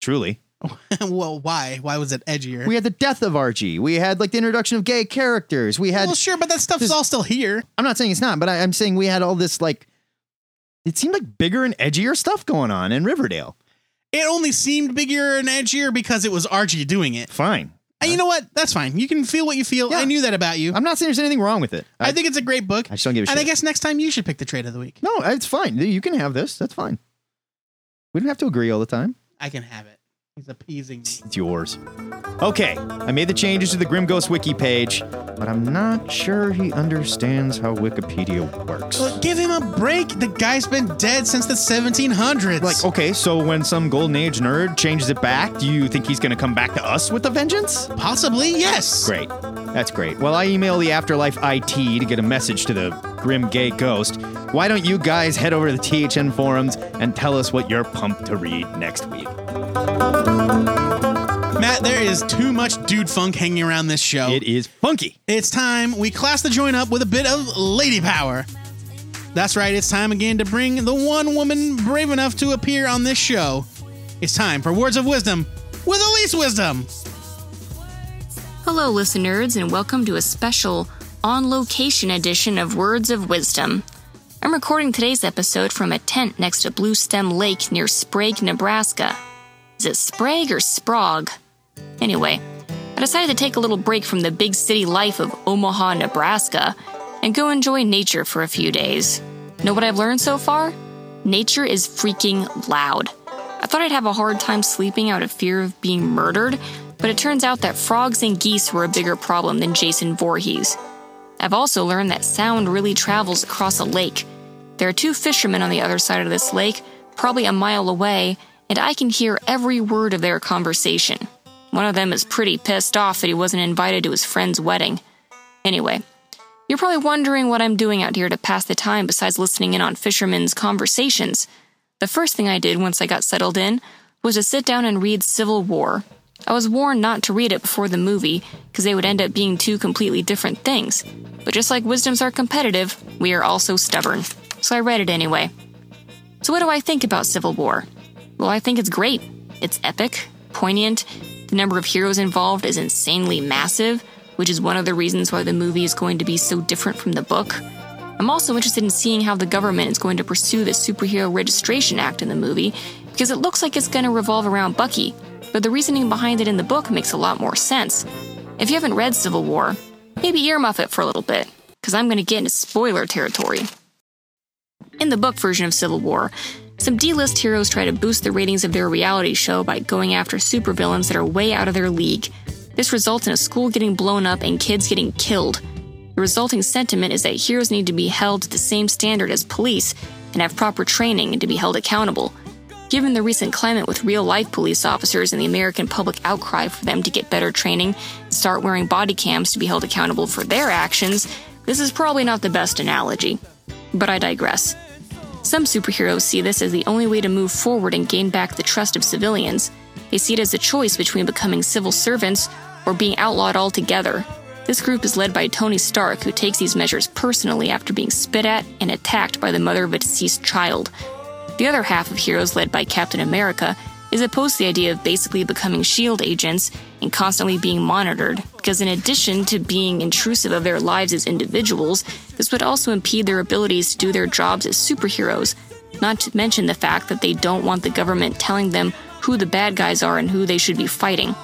Truly. well, why? Why was it edgier? We had the death of Archie. We had like the introduction of gay characters. We had well, sure, but that stuff's this- all still here. I'm not saying it's not, but I, I'm saying we had all this like it seemed like bigger and edgier stuff going on in Riverdale. It only seemed bigger and edgier because it was Archie doing it. Fine. And you know what? That's fine. You can feel what you feel. Yeah. I knew that about you. I'm not saying there's anything wrong with it. I, think it's a great book. I just don't give a and I guess next time you should pick the trade of the week. no, it's fine. You can have this. That's fine. We don't have to agree all the time. I can have it. He's appeasing me. It's yours. Okay, I made the changes to the Grim Ghost wiki page, but I'm not sure he understands how Wikipedia works. Look, give him a break. The guy's been dead since the 1700s. Like, okay, so when some golden age nerd changes it back, do you think he's gonna come back to us with a vengeance? possibly, yes. Great. That's great. Well, I email the Afterlife IT to get a message to the Grim Gay Ghost. Why don't you guys head over to the THN forums and tell us what you're pumped to read next week? Matt, there is too much dude funk hanging around this show. It is funky. It's time we class the joint up with a bit of lady power. That's right, it's time again to bring the one woman brave enough to appear on this show. It's time for Words of Wisdom with Alyse Wisdom. Hello, listeners, and welcome to a special on location edition of Words of Wisdom. I'm recording today's episode from a tent next to Blue Stem Lake near Sprague, Nebraska. Is it Sprague or Sprague? Anyway, I decided to take a little break from the big city life of Omaha, Nebraska, and go enjoy nature for a few days. Know what I've learned so far? Nature is freaking loud. I thought I'd have a hard time sleeping out of fear of being murdered, but it turns out that frogs and geese were a bigger problem than Jason Voorhees. I've also learned that sound really travels across a lake. There are two fishermen on the other side of this lake, probably a mile away, and I can hear every word of their conversation. One of them is pretty pissed off that he wasn't invited to his friend's wedding. Anyway, you're probably wondering what I'm doing out here to pass the time besides listening in on fishermen's conversations. The first thing I did once I got settled in was to sit down and read Civil War. I was warned not to read it before the movie because they would end up being two completely different things. But just like wisdoms are competitive, we are also stubborn. So I read it anyway. So, what do I think about Civil War? Well, I think it's great. It's epic, poignant, the number of heroes involved is insanely massive, which is one of the reasons why the movie is going to be so different from the book. I'm also interested in seeing how the government is going to pursue the Superhero Registration Act in the movie, because it looks like it's going to revolve around Bucky, but the reasoning behind it in the book makes a lot more sense. If you haven't read Civil War, maybe earmuff it for a little bit, because I'm going to get into spoiler territory. In the book version of Civil War, some D list heroes try to boost the ratings of their reality show by going after supervillains that are way out of their league. This results in a school getting blown up and kids getting killed. The resulting sentiment is that heroes need to be held to the same standard as police and have proper training and to be held accountable. Given the recent climate with real life police officers and the American public outcry for them to get better training and start wearing body cams to be held accountable for their actions, this is probably not the best analogy. But I digress. Some superheroes see this as the only way to move forward and gain back the trust of civilians. They see it as a choice between becoming civil servants or being outlawed altogether. This group is led by Tony Stark, who takes these measures personally after being spit at and attacked by the mother of a deceased child. The other half of heroes, led by Captain America, is opposed to the idea of basically becoming SHIELD agents and constantly being monitored, because in addition to being intrusive of their lives as individuals, this would also impede their abilities to do their jobs as superheroes, not to mention the fact that they don't want the government telling them who the bad guys are and who they should be fighting.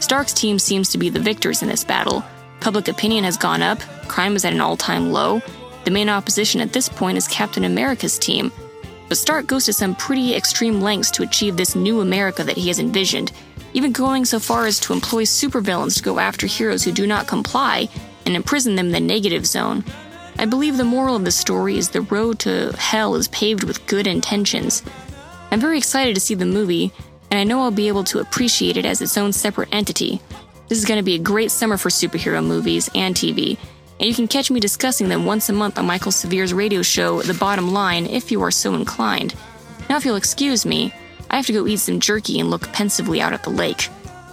Stark's team seems to be the victors in this battle. Public opinion has gone up, crime is at an all time low. The main opposition at this point is Captain America's team. But Stark goes to some pretty extreme lengths to achieve this new America that he has envisioned, even going so far as to employ supervillains to go after heroes who do not comply and imprison them in the negative zone. I believe the moral of the story is the road to hell is paved with good intentions. I'm very excited to see the movie, and I know I'll be able to appreciate it as its own separate entity. This is going to be a great summer for superhero movies and TV, and you can catch me discussing them once a month on Michael Severe's radio show, The Bottom Line, if you are so inclined. Now, if you'll excuse me, I have to go eat some jerky and look pensively out at the lake.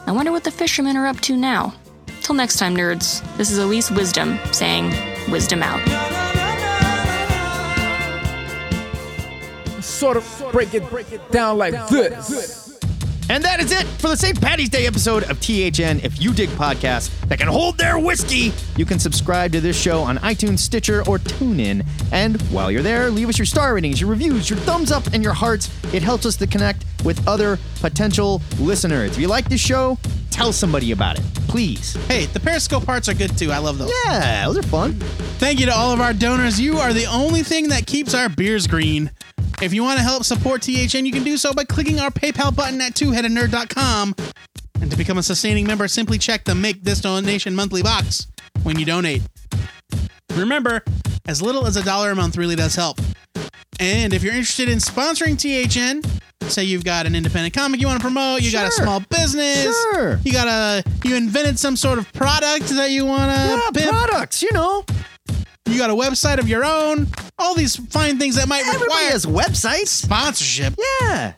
I wonder what the fishermen are up to now. Till next time, nerds, this is Alyse Wisdom saying, Wisdom out. Sort of break it, break it down like this. And that is it for the St. Patty's Day episode of THN. If you dig podcasts that can hold their whiskey, you can subscribe to this show on iTunes, Stitcher, or TuneIn. And while you're there, leave us your star ratings, your reviews, your thumbs up, and your hearts. It helps us to connect with other potential listeners. If you like this show, tell somebody about it, please. Hey, the Periscope parts are good too. I love those. Yeah, those are fun. Thank you to all of our donors. You are the only thing that keeps our beers green. If you want to help support THN, you can do so by clicking our PayPal button at twoheadednerd.com. And to become a sustaining member, simply check the Make This Donation Monthly box when you donate. Remember, as little as a dollar a month really does help. And if you're interested in sponsoring THN, say you've got an independent comic you want to promote, you got a small business, Sure. you got a you invented some sort of product that you want to Yeah, pimp, products, you know. You got a website of your own, all these fine things that might Everybody require has websites. sponsorship. Yeah.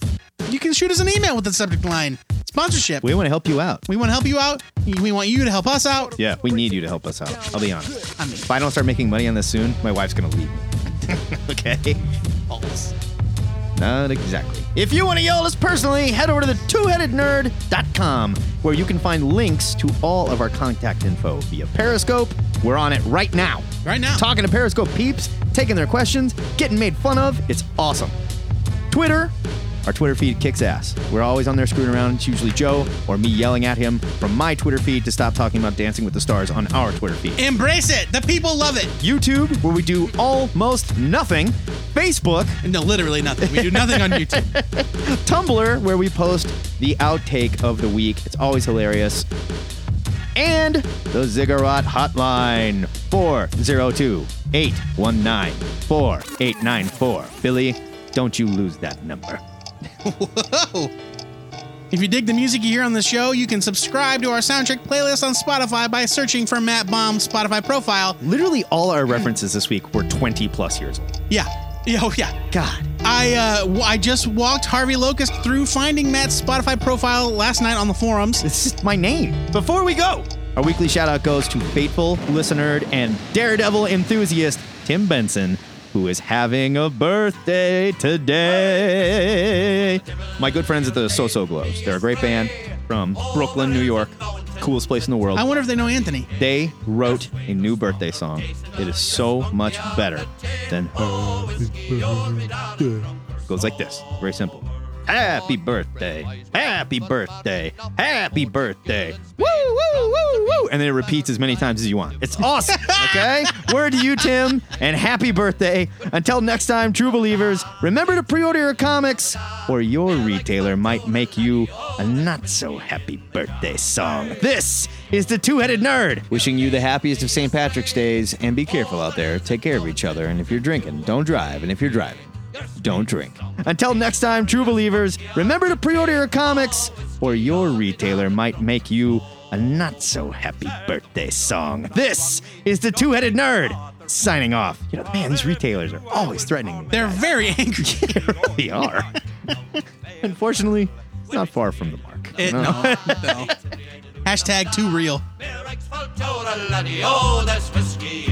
You can shoot us an email with the subject line sponsorship. We want to help you out. We want to help you out. We want you to help us out. Yeah, we need you to help us out. I'll be honest. I mean, If I don't start making money on this soon, my wife's gonna leave me. okay? Not exactly. If you want to yell at us personally, head over to the twoheadednerd.com where you can find links to all of our contact info via Periscope. We're on it right now. right now. Talking to Periscope peeps, taking their questions, getting made fun of. It's awesome. Twitter, our Twitter feed kicks ass. We're always on there screwing around. It's usually Joe or me yelling at him from my Twitter feed to stop talking about Dancing with the Stars on our Twitter feed. Embrace it. The people love it. YouTube, where we do almost nothing. Facebook, No, literally nothing. We do nothing on YouTube. Tumblr, where we post the outtake of the week. It's always hilarious. And the Ziggurat Hotline 402 819 4894. Billy, don't you lose that number. Whoa. If you dig the music you hear on the show, you can subscribe to our soundtrack playlist on Spotify by searching for Matt Baum's Spotify profile. Literally, all our references this week were 20 plus years old. Yeah. Yeah, Oh, yeah. God. I uh, w- I just walked Harvey Locust through finding Matt's Spotify profile last night on the forums. It's just my name. Before we go, our weekly shout out goes to faithful listener and daredevil enthusiast Tim Benson, who is having a birthday today. My good friends at the So So Glos. They're a great band from Brooklyn, New York. Coolest place in the world. I wonder if they know Anthony. They wrote a new birthday song. It is so much better than Goes like this. Very simple. Happy birthday. Happy birthday. Happy birthday. Woo, woo, woo, woo. And then it repeats as many times as you want. It's awesome. Okay? Word to you, Tim, and happy birthday. Until next time, true believers, remember to pre order your comics, or your retailer might make you a not so happy birthday song. This is the Two Headed Nerd, wishing you the happiest of St. Patrick's Days, and be careful out there. Take care of each other, and if you're drinking, don't drive, and if you're driving, don't drink. Until next time, true believers, remember to pre order your comics, or your retailer might make you a not so happy birthday song. This is the Two Headed Nerd signing off. You know, man, these retailers are always threatening me. They're very angry. They really are. Unfortunately, it's not far from the mark. It, no, no. Hashtag too real. Oh, there's whiskey